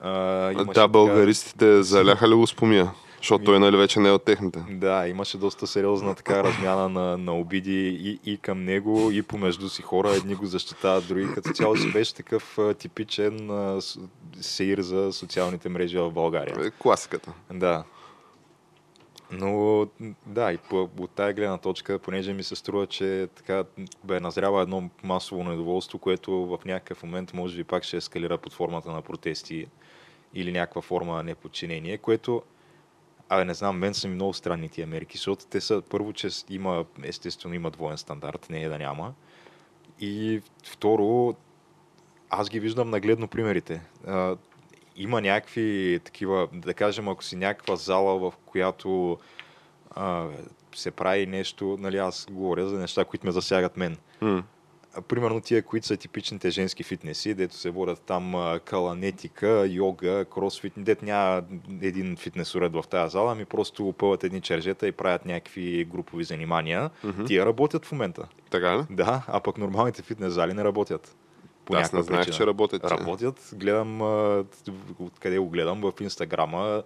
а, да, така... българистите заляха ли го спомия? Защото той нали вече не е от техните. Да, имаше доста сериозна така размяна на, на обиди и, и към него, и помежду си хора. Едни го защитават, други. Като цяло си беше такъв типичен а, сеир за социалните мрежи в България. Е, класиката. Да. Но да, и по, от тая гледна точка, понеже ми се струва, че така бе назрява едно масово недоволство, което в някакъв момент може би пак ще ескалира под формата на протести или някаква форма на неподчинение, което Абе, не знам, мен са ми много странни тия мерки, защото те са, първо, че има, естествено, има двоен стандарт, не е да няма. И второ, аз ги виждам нагледно примерите. А, има някакви такива, да кажем, ако си някаква зала, в която а, се прави нещо, нали, аз говоря за неща, които ме засягат мен. Mm примерно тия, които са типичните женски фитнеси, дето се водят там каланетика, йога, кросфит, дето няма един фитнес уред в тази зала, ами просто опъват едни чержета и правят някакви групови занимания. Mm-hmm. Тия работят в момента. Така ли? Да, а пък нормалните фитнес зали не работят. По Аз не знаех, че работят. Работят. Гледам, откъде го гледам, в Инстаграма,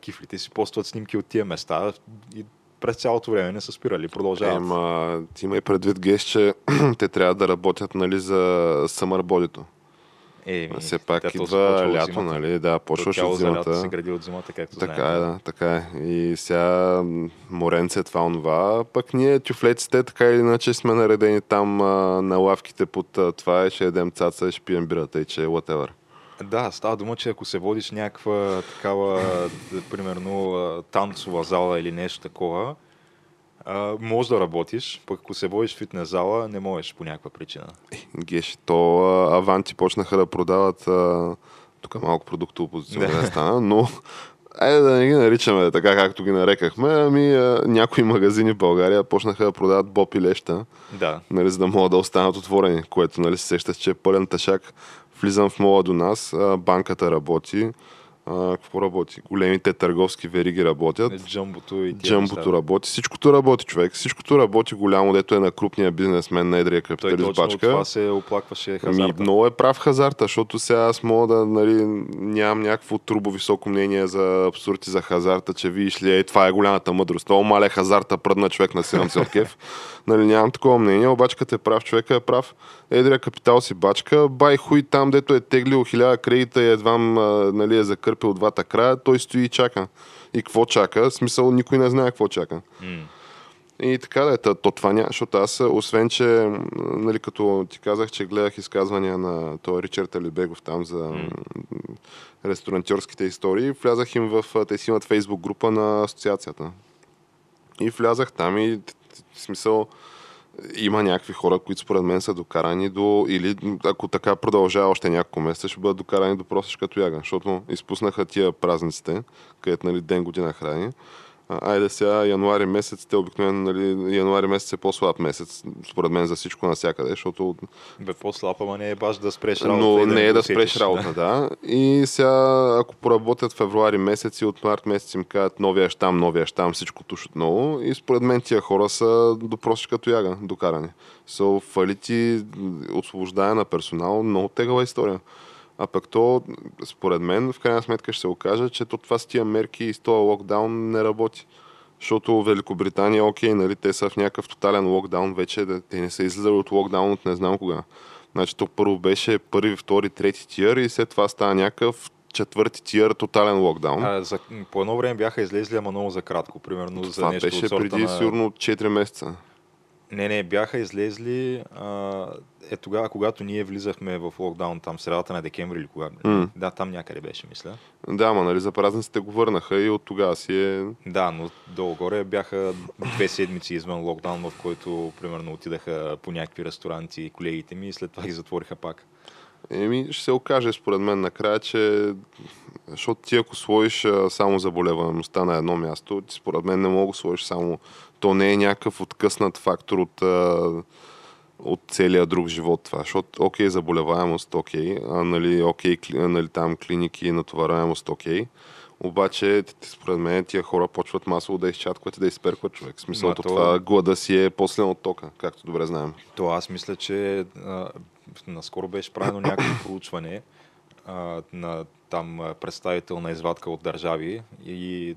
кифлите си постват снимки от тия места и през цялото време не са спирали, продължават. Ема, ти има и предвид геш, че те трябва да работят нали, за съмърбодито. Е, все пак идва лято, нали? Да, почваш от зимата. се гради от зимата, както така знаем. е, да, така е. И сега моренце това онова, пък ние тюфлеците така или иначе сме наредени там а, на лавките под а, това и ще едем цаца и ще пием бирата и че е whatever. Да, става дума, че ако се водиш някаква такава, примерно, танцова зала или нещо такова, може да работиш, пък ако се водиш в фитнес зала, не можеш по някаква причина. Геш, то Аванти почнаха да продават тук малко продукто опозиционно да стана, но Айде да не ги наричаме така, както ги нарекахме, ами а, някои магазини в България почнаха да продават боб и леща, да. нали, за да могат да останат отворени, което нали, се сеща, че е пълен тъшак влизам в мола до нас, банката работи, а, какво работи? Големите търговски вериги работят. Джамбото и Джамбото работи. Всичкото работи, човек. Всичкото работи голямо, дето е на крупния бизнесмен, на едрия капиталист Той бачка. това се оплакваше ами, хазарта. Ми, много е прав хазарта, защото сега аз мога да, нали, нямам някакво трубо високо мнение за абсурди за хазарта, че видиш ли, е, това е голямата мъдрост. Това маля хазарта, пръдна човек на Сиран Селкев. нали, нямам такова мнение, обаче като е прав, човека е прав. Едрия капитал си бачка, бай хуй там, дето е теглил хиляда кредита и едва нали, е закърпил двата края, той стои и чака. И какво чака? В смисъл, никой не знае какво чака. Mm. И така да е, то, то това няма, защото аз, освен, че, нали, като ти казах, че гледах изказвания на този Ричард Алибегов там за mm. ресторантьорските истории, влязах им в, те си имат фейсбук група на асоциацията. И влязах там и в смисъл, има някакви хора, които според мен са докарани до, или ако така продължава още няколко месеца, ще бъдат докарани до просешка тояга, защото изпуснаха тия празниците, където нали, ден година храни айде сега януари месец, те обикновено, нали, януари месец е по-слаб месец, според мен за всичко навсякъде, защото... Бе, по-слаб, ама не е баш да спреш работа. Но не е да спреш работа, да. И сега, ако поработят февруари месец и от март месец им кажат новия щам, новия щам, всичко туш отново. И според мен тия хора са до просичка като яга, докарани. Са so, фалити, освобождая на персонал, много тегава история. А пък то, според мен, в крайна сметка ще се окаже, че то това с тия мерки и с този локдаун не работи. Защото Великобритания, окей, нали, те са в някакъв тотален локдаун вече, те не са излизали от локдаун от не знам кога. Значи то първо беше първи, втори, трети тиър и след това става някакъв четвърти тиър тотален локдаун. А, за, по едно време бяха излезли, ама много за кратко, примерно за това нещо беше преди на... сигурно 4 месеца. Не, не, бяха излезли а, е тогава, когато ние влизахме в локдаун, там средата на декември или кога. М. Да, там някъде беше, мисля. Да, ама нали за празниците го върнаха и от тогава си е... Да, но долу-горе бяха две седмици извън локдаун, в който примерно отидаха по някакви ресторанти колегите ми и след това ги затвориха пак. Еми, ще се окаже според мен накрая, че защото ти ако сложиш само заболеваемостта на едно място, ти според мен не мога да сложиш само... То не е някакъв откъснат фактор от, от целия друг живот това. Защото, окей, заболеваемост, окей, а, нали, окей, кли, нали, там клиники, натовараемост, окей. Обаче, според мен, тия хора почват масово да изчаткват и да изперкват човек. В смисъл, то... то- това глада си е после от тока, както добре знаем. То аз мисля, че а, наскоро беше правено някакво проучване а, на там представител на извадка от държави и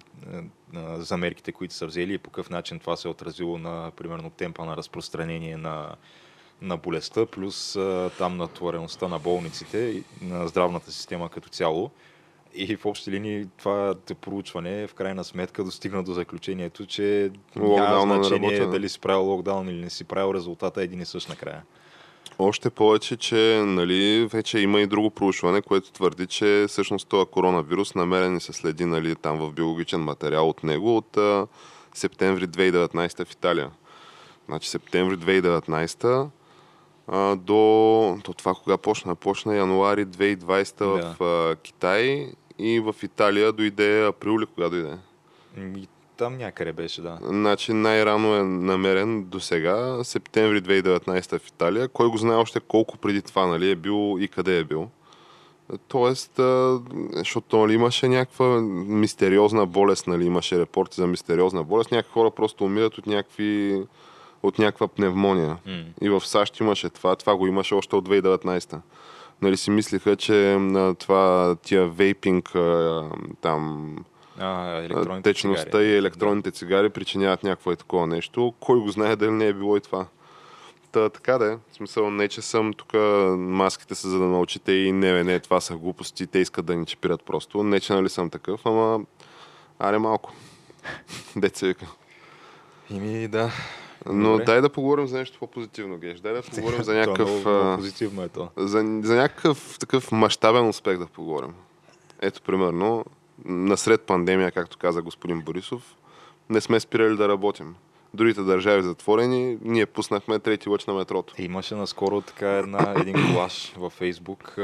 за мерките, които са взели и по какъв начин това се е отразило на, примерно, темпа на разпространение на, на болестта, плюс там натвореността на болниците и на здравната система като цяло. И в общи линии това проучване в крайна сметка достигна до заключението, че няма значение дали си правил локдаун или не си правил, резултата е един и същ накрая. Още повече, че нали, вече има и друго проучване, което твърди, че всъщност този коронавирус намерен се следи нали, там в биологичен материал от него от а, септември 2019 в Италия. Значи септември 2019 а, до, до това кога почна? Почна януари 2020 Да. в а, Китай и в Италия дойде април ли кога дойде? Там някъде беше, да. Значи най-рано е намерен до сега, септември 2019 в Италия. Кой го знае още колко преди това нали, е бил и къде е бил. Тоест, защото нали, имаше някаква мистериозна болест, нали, имаше репорти за мистериозна болест. Някакви хора просто умират от, някакви, от някаква пневмония. М. И в САЩ имаше това, това го имаше още от 2019. Нали си мислиха, че а, това тия вейпинг а, там А, електронните течността цигари. и електронните цигари причиняват някакво е такова нещо. Кой го знае дали не е било и това. Та, така да е. В смисъл не, че съм тук маските са за да научите и не, не, това са глупости, те искат да ни чипират просто. Не, че нали съм такъв, ама аре малко. Деца вика. Ими, да. Но Добре. дай да поговорим за нещо по-позитивно, Геш. Дай да поговорим за някакъв... много, много а, позитивно е то. за, за някакъв такъв мащабен успех да поговорим. Ето, примерно, насред пандемия, както каза господин Борисов, не сме спирали да работим. Другите държави затворени, ние пуснахме трети лъч на метрото. Е, Имаше наскоро така една, един колаж във Фейсбук,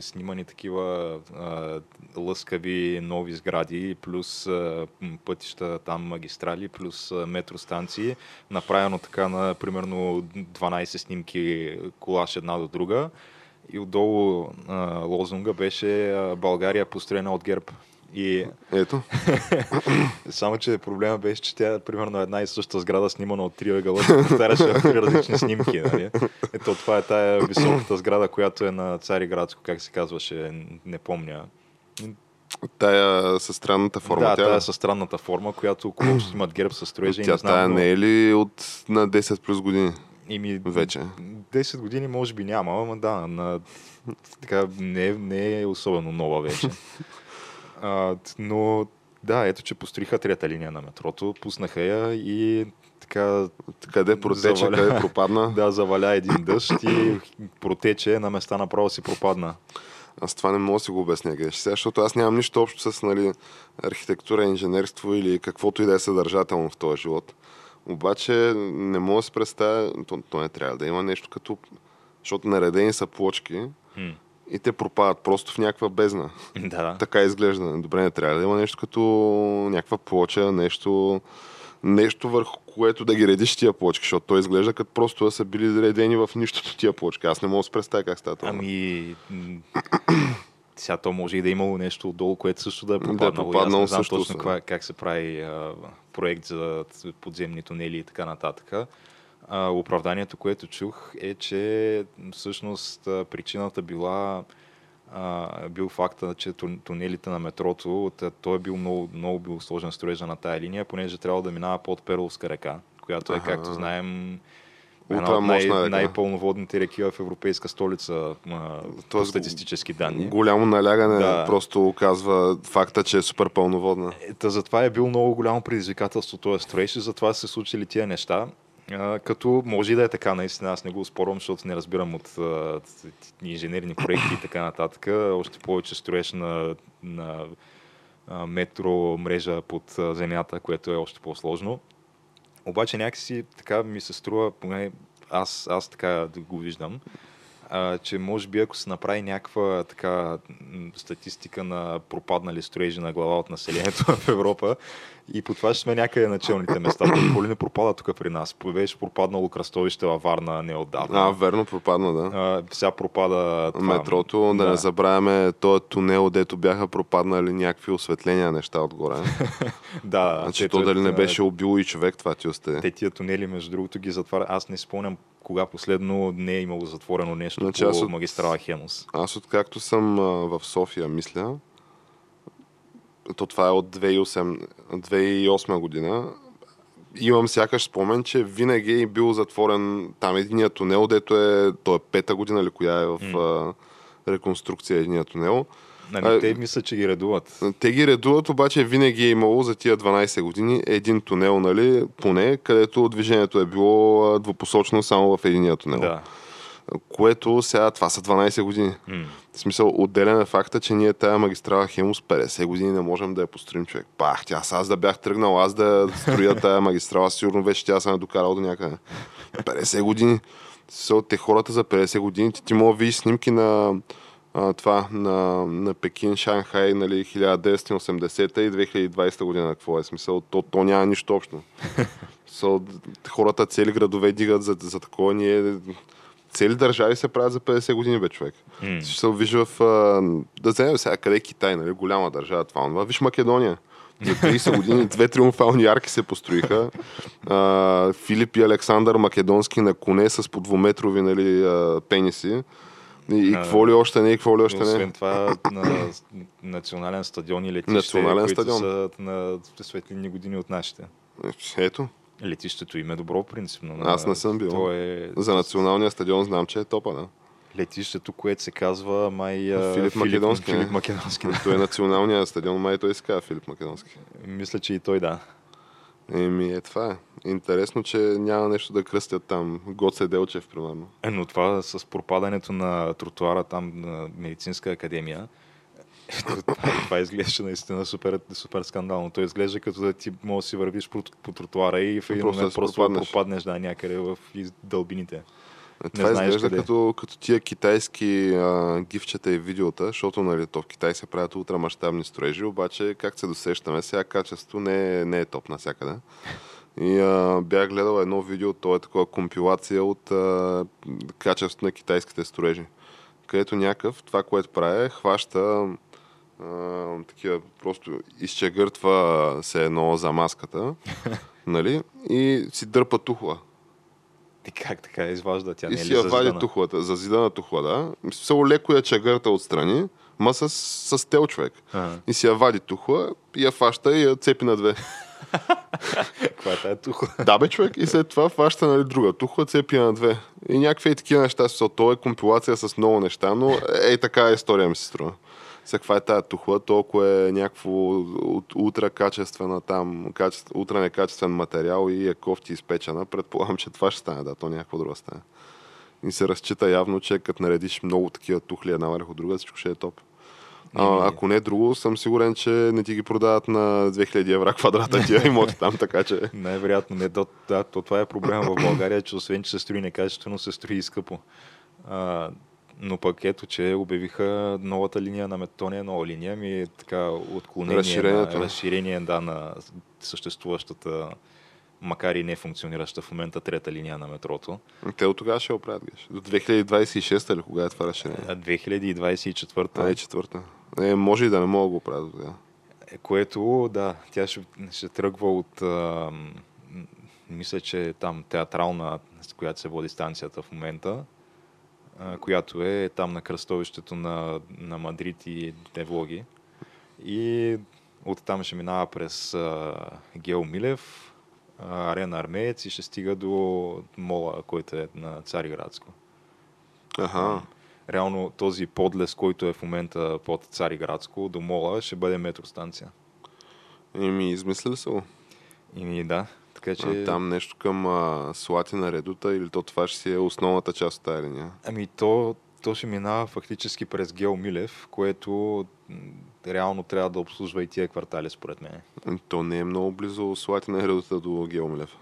снимани такива а, лъскави нови сгради, плюс а, пътища там магистрали, плюс а, метростанции, направено така на примерно 12 снимки колаж една до друга. И отдолу а, лозунга беше България построена от ГЕРБ. И Ето, само, че проблема беше, че тя примерно една и съща сграда, снимана от три ъгъла, повтаряше в три различни снимки. Нали? Ето, това е тая високата сграда, която е на Цариградско, как се казваше, не помня. тая със странната форма. да, тя, тая със странната форма, която около имат герб със строежа тя не знам. тая но- не е ли от на 10 плюс години? Ими, Вече. 10 години може би няма, ама да, на, така, не, е- не е особено нова вече. а, но да, ето, че построиха трета линия на метрото, пуснаха я и така, Къде протече, Заваля. къде пропадна? да, заваля един дъжд и протече, на места направо си пропадна. Аз това не мога да си го обясня, Геш. Сега, защото аз нямам нищо общо с нали, архитектура, инженерство или каквото и да е съдържателно в този живот. Обаче не мога да се представя, то, то не трябва да има нещо като... Защото наредени са плочки. И те пропадат просто в някаква бездна. Да, Така изглежда. Добре, не трябва да има нещо като някаква плоча, нещо, нещо върху което да ги редиш тия плочки, защото той изглежда като просто да са били редени в нищото тия плочки. Аз не мога да се представя как става това. ами... Сега то може и да е имало нещо отдолу, което също да е Да е пропаднало Аз не знам също, точно каква, как се прави а, проект за подземни тунели и така нататък. А, оправданието, което чух е, че всъщност причината била а, бил факта, че тун- тунелите на метрото, той е бил много, много бил сложен строежа на тая линия, понеже трябва да минава под Перловска река, която е, както знаем, една от най- река. най-пълноводните реки в европейска столица Тоест, статистически данни. Голямо налягане Да. просто оказва факта, че е супер пълноводна. Е, Та затова е бил много голямо предизвикателство този строеж и затова са се случили тия неща. Като може и да е така, наистина, аз не го спорвам, защото не разбирам от а, инженерни проекти и така нататък. Още повече строеж на, на а, метро мрежа под земята, което е още по-сложно. Обаче някакси така ми се струва, поне аз, аз така го виждам, а, че може би ако се направи някаква така статистика на пропаднали строежи на глава от населението в Европа и по това ще сме някъде на челните места. Какво ли не пропада тук при нас? Беше пропаднало кръстовище във Варна неотдавна. А, верно, пропадна, да. А, сега пропада това. Метрото, да, не забравяме този тунел, дето бяха пропаднали някакви осветления неща отгоре. Да, значи то дали не беше убило и човек, това ти осте. Те тия тунели, между другото, ги затваря. Аз не спомням кога последно не е имало затворено нещо Значи по от- магистрала Хемус. Аз откакто съм а, в София, мисля, то това е от 2008, 2008 година, имам сякаш спомен, че винаги е бил затворен там единия тунел, дето е, то е пета година или коя е в а, реконструкция единия тунел. Нали, А, те мислят, че ги редуват. Те ги редуват, обаче винаги е имало за тия 12 години един тунел, нали, поне, където движението е било двупосочно само в единия тунел. Да. Което сега, това са 12 години. М. В смисъл, отделен е факта, че ние тая магистрала Хемус 50 години не можем да я построим човек. Пах, тя аз да бях тръгнал, аз да строя тая магистрала, сигурно вече тя съм е докарал до някъде. 50 години. Смисъл, те хората за 50 години, ти, ти мога да видиш снимки на а, това, на, на Пекин, Шанхай, нали, 1980 и 2020 година, какво е смисъл, то, то няма нищо общо. Смисъл, хората цели градове дигат за, за такова, ние цели държави се правят за 50 години, бе, човек. М. Ще се виж в... Да вземем сега къде е Китай, нали? Голяма държава, това. онова. Виж Македония. За 30 години две триумфални арки се построиха. А, Филип и Александър Македонски на коне с по двуметрови нали, а, пениси. И, какво ли още не, и какво ли още Освен не. това, на национален стадион и летище, Национален които стадион. са на светлинни години от нашите. Ето, Летището им е добро, принципно. на- Аз не съм бил. То е за националния стадион знам, че е топа, да. летището, което се казва май... а, Филип Македонски? Филип Македонски. да. Той е националния стадион, май той се казва Филип Македонски. Мисля, че и той да. Еми, е това е. Интересно, че няма нещо да кръстят там. Гоце Делчев, примерно. Е, Но това с пропадането на тротуара там на медицинска академия, това, това изглежда наистина супер, супер скандално. То изглежда като да ти можеш да си вървиш по, по тротуара и в един Просто момент просто пропаднеш. пропаднеш да, някъде в дълбините. Е, Това знаеш изглежда къде. като, като тия китайски а, гифчета и видеота, защото нали, то в Китай се правят ултрамащабни строежи, обаче как се досещаме, сега качество не е, не е топ навсякъде. И а, бях гледал едно видео, то е такова компилация от а, качеството на китайските строежи, където някакъв, това, което прави, хваща а, такива, просто изчегъртва се едно за маската, нали, и си дърпа тухла. И как така изважда? Тя И не е си я вади тухлата, зазидана тухла, да. Мисля, леко я чегърта отстрани, ма с, с тел човек. Ага. И си я вади тухла, и я фаща и я цепи на две. Каква е тая тухла? да, бе, човек. И след това фаща нали, друга тухла, цепи на две. И някакви и такива неща. Са. То е компилация с много неща, но е така история ми се струва. Сега каква е тая тухла, толкова е някакво ултра качествена там, качеств, ултра некачествен материал и е кофти изпечена. Предполагам, че това ще стане, да, то някакво друго стане. И се разчита явно, че като наредиш много такива тухли една върху друга, всичко ще е топ. А, ако не е друго, съм сигурен, че не ти ги продават на 2000 евро квадрата тия имоти там, така че... Най-вероятно не. Да, да, то това е проблема в България, че освен, че се строи некачествено, се строи и скъпо. А, но пък ето, че обявиха новата линия на е нова линия, ми е така отклонение, Разширението. на, разширение да, на съществуващата, макар и не функционираща в момента трета линия на метрото. Те от тогава ще оправят геш. До 2026 или кога е това разширение? А 2024 А, е четвърта. Е, може и да не мога да го оправят до тогава. Е, Което, да, тя ще, ще тръгва от, а, мисля, че там театрална, с която се води станцията в момента, която е там на кръстовището на, на Мадрид и Девлоги. И оттам ще минава през а, Гео Милев, а, Арена Армеец и ще стига до мола, който е на Цариградско. Аха. Реално този подлез, който е в момента под Цариградско до мола, ще бъде метростанция. Еми, измислили са го. И да, така че... А, Там нещо към а, Слатина редута или то това ще си е основната част от тази линия? Ами то, то ще минава фактически през Гео Милев, което реално трябва да обслужва и тия квартали, според мен. Ами, То не е много близо Слатина редута до Геомилев.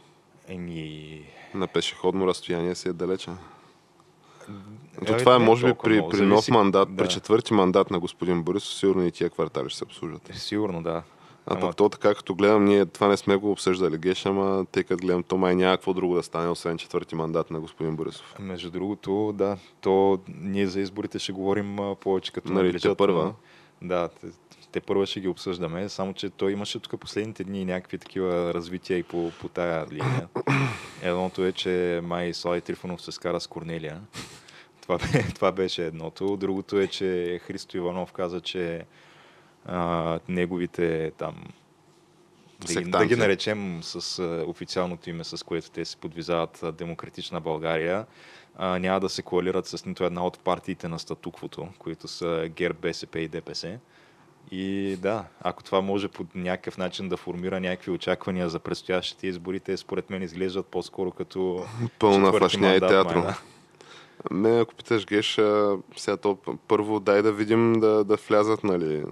Еми... На пешеходно разстояние си е далече. То Ами, това е, може би, при, при нов мандат, да. при четвърти мандат на господин Борисов, сигурно и тия квартали ще се обслужват. Сигурно, да. А Ама- пък то така, като гледам, ние това не сме го обсъждали, Геш, ама тъй като гледам, то май няма какво друго да стане, освен четвърти мандат на господин Борисов. Между другото, да, то ние за изборите ще говорим повече като Нали, наближат, тепърва. но- Да, те, те първа ще ги обсъждаме, само че той имаше тук последните дни някакви такива развития и по, по тая линия. Едното е, че май Слави Трифонов се скара с Корнелия. Това, това беше едното. Другото е, че Христо Иванов каза, че а, неговите там да ги, да ги наречем с а, официалното име, с което те се подвизават Демократична България, а, няма да се коалират с нито една от партиите на статуквото, които са ГЕРБ, БСП и ДПС. И да, ако това може по някакъв начин да формира някакви очаквания за предстоящите избори, те според мен изглеждат по-скоро като Пълна фашня и театро. май, да. Не, ако питаш Геш, а, сега то първо дай да видим да, да влязат нали,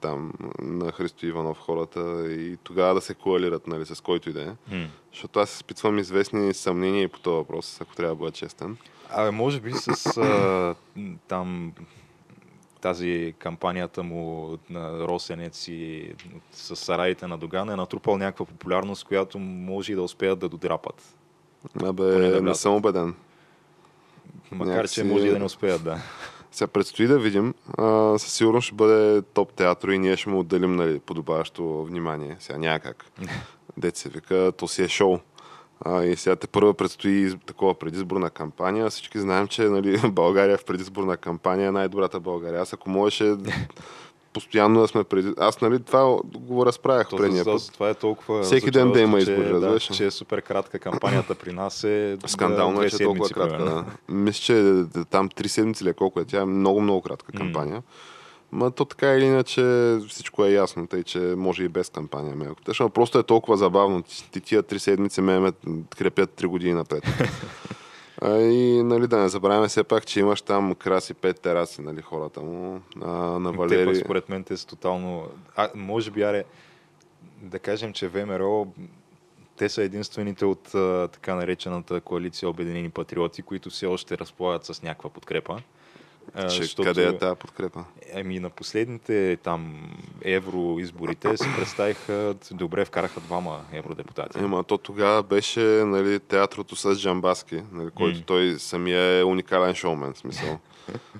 там на Христо Иванов хората и тогава да се коалират нали, с който и да е. Защото аз изпитвам известни съмнения и по този въпрос, ако трябва да бъда честен. Абе, може би с а, там тази кампанията му на Росенец и с сараите на Доган е натрупал някаква популярност, която може и да успеят да додрапат. Абе, да не съм убеден. Макар, Някакси- че може и да не успеят, да. Сега предстои да видим. А, със сигурност ще бъде топ театро и ние ще му отделим нали, подобаващо внимание. Сега няма как. Дет се вика, то си е шоу. А, и сега те първа предстои такова предизборна кампания. Всички знаем, че нали, България в предизборна кампания е най-добрата България. Аз ако можеше постоянно да сме преди... Аз нали, това го разправях То, предния за, път. за, това е толкова Всеки ден да има избори, че, разбираш да, че е супер кратка кампанията при нас е Скандално е, че е толкова кратка. Да. Мисля, че е, там три седмици ли е колко е. Тя е много, много кратка кампания. Ма то така или иначе всичко е ясно, тъй че може и без кампания. Ме. Защото просто е толкова забавно. Ти тия три седмици ме ме крепят три години напред. А, и нали, да не забравяме все пак, че имаш там краси пет тераси, нали, хората му. А, на Те пък Валери. според мен те са тотално... А, може би, аре, да кажем, че ВМРО те са единствените от а, така наречената коалиция Обединени патриоти, които все още разполагат с някаква подкрепа. А, Че, Къде е тази подкрепа? Ами на последните там евроизборите се представиха, добре вкараха двама евродепутати. Ема то тогава беше нали, театрото с Джамбаски, нали, който М. той самия е уникален шоумен, смисъл.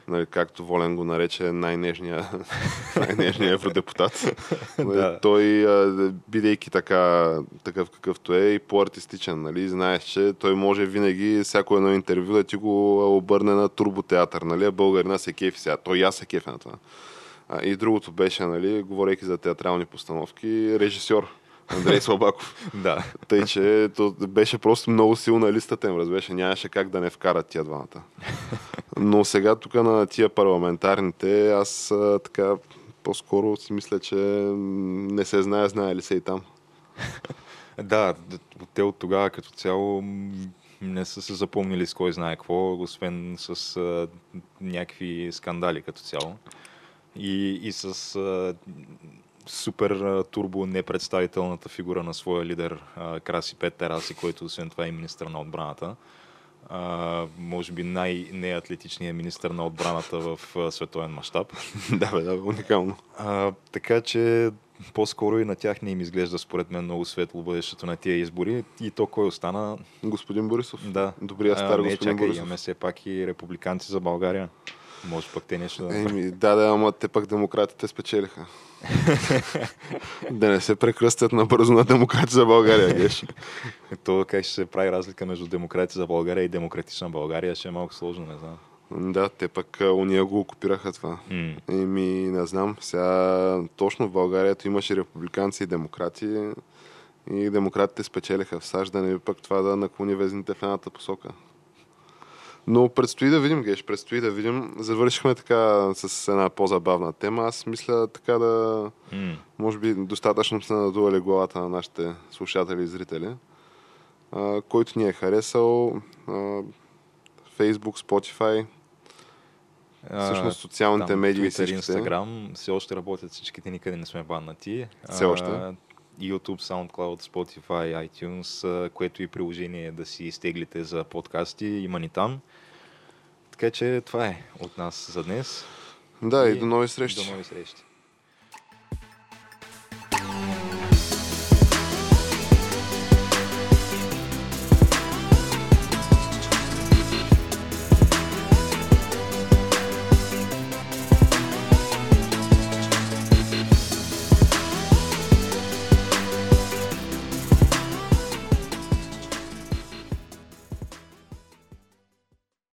Нали, както Волен го нарече най-нежния, най-нежния евродепутат. Нали, Да. Той, бидейки така, такъв какъвто е и по-артистичен, нали, знаеш, че той може винаги всяко едно интервю да ти го обърне на турботеатър, нали, а българина се кефи сега. Той и аз се кефя на това. А, и другото беше, нали, говорейки за театрални постановки, режисьор. Андрей Слабаков. Да. Тъй, че то беше просто много силна листата им, разбеше. Нямаше как да не вкарат тия двамата. Но сега тук на тия парламентарните, аз така по-скоро си мисля, че не се знае, знае ли се и там. Да, те от тогава като цяло не са се запомнили с кой знае какво, освен с а, някакви скандали като цяло. И, и с а, супер турбо непредставителната фигура на своя лидер Краси Пет Тераси, който освен това е министър на отбраната. А, може би най-неатлетичният министър на отбраната в световен мащаб. да, бе, да, бе, уникално. А, така че по-скоро и на тях не им изглежда според мен много светло бъдещето на тия избори. И то кой остана? Господин Борисов. Да. Добрия стар а, не, господин чакай, Борисов. имаме все пак и републиканци за България. Може пък те нещо да... Еми, да, да, ама те пък демократите спечелиха. да не се прекръстят набързо на демократи за България, геш. То как ще се прави разлика между демократи за България и демократична България, ще е малко сложно, не знам. Да, те пък уния го окупираха това. Еми, не знам. Сега точно в България ето имаше републиканци и демократи. И демократите спечелиха в САЩ, да не пък това да наклони везните в едната посока. Но предстои да видим, Геш, предстои да видим. Завършихме така с една по-забавна тема. Аз мисля така да... М. Може би достатъчно сме надували главата на нашите слушатели и зрители. А, който ни е харесал, а, Facebook, Spotify, всъщност социалните там, медии Twitter, всичките. Instagram, все още работят всичките, никъде не сме баннати. Все още. YouTube, SoundCloud, Spotify, iTunes, което и приложение да си изтеглите за подкасти, има ни там. Така че това е от нас за днес. Да, и до нови срещи. До нови срещи.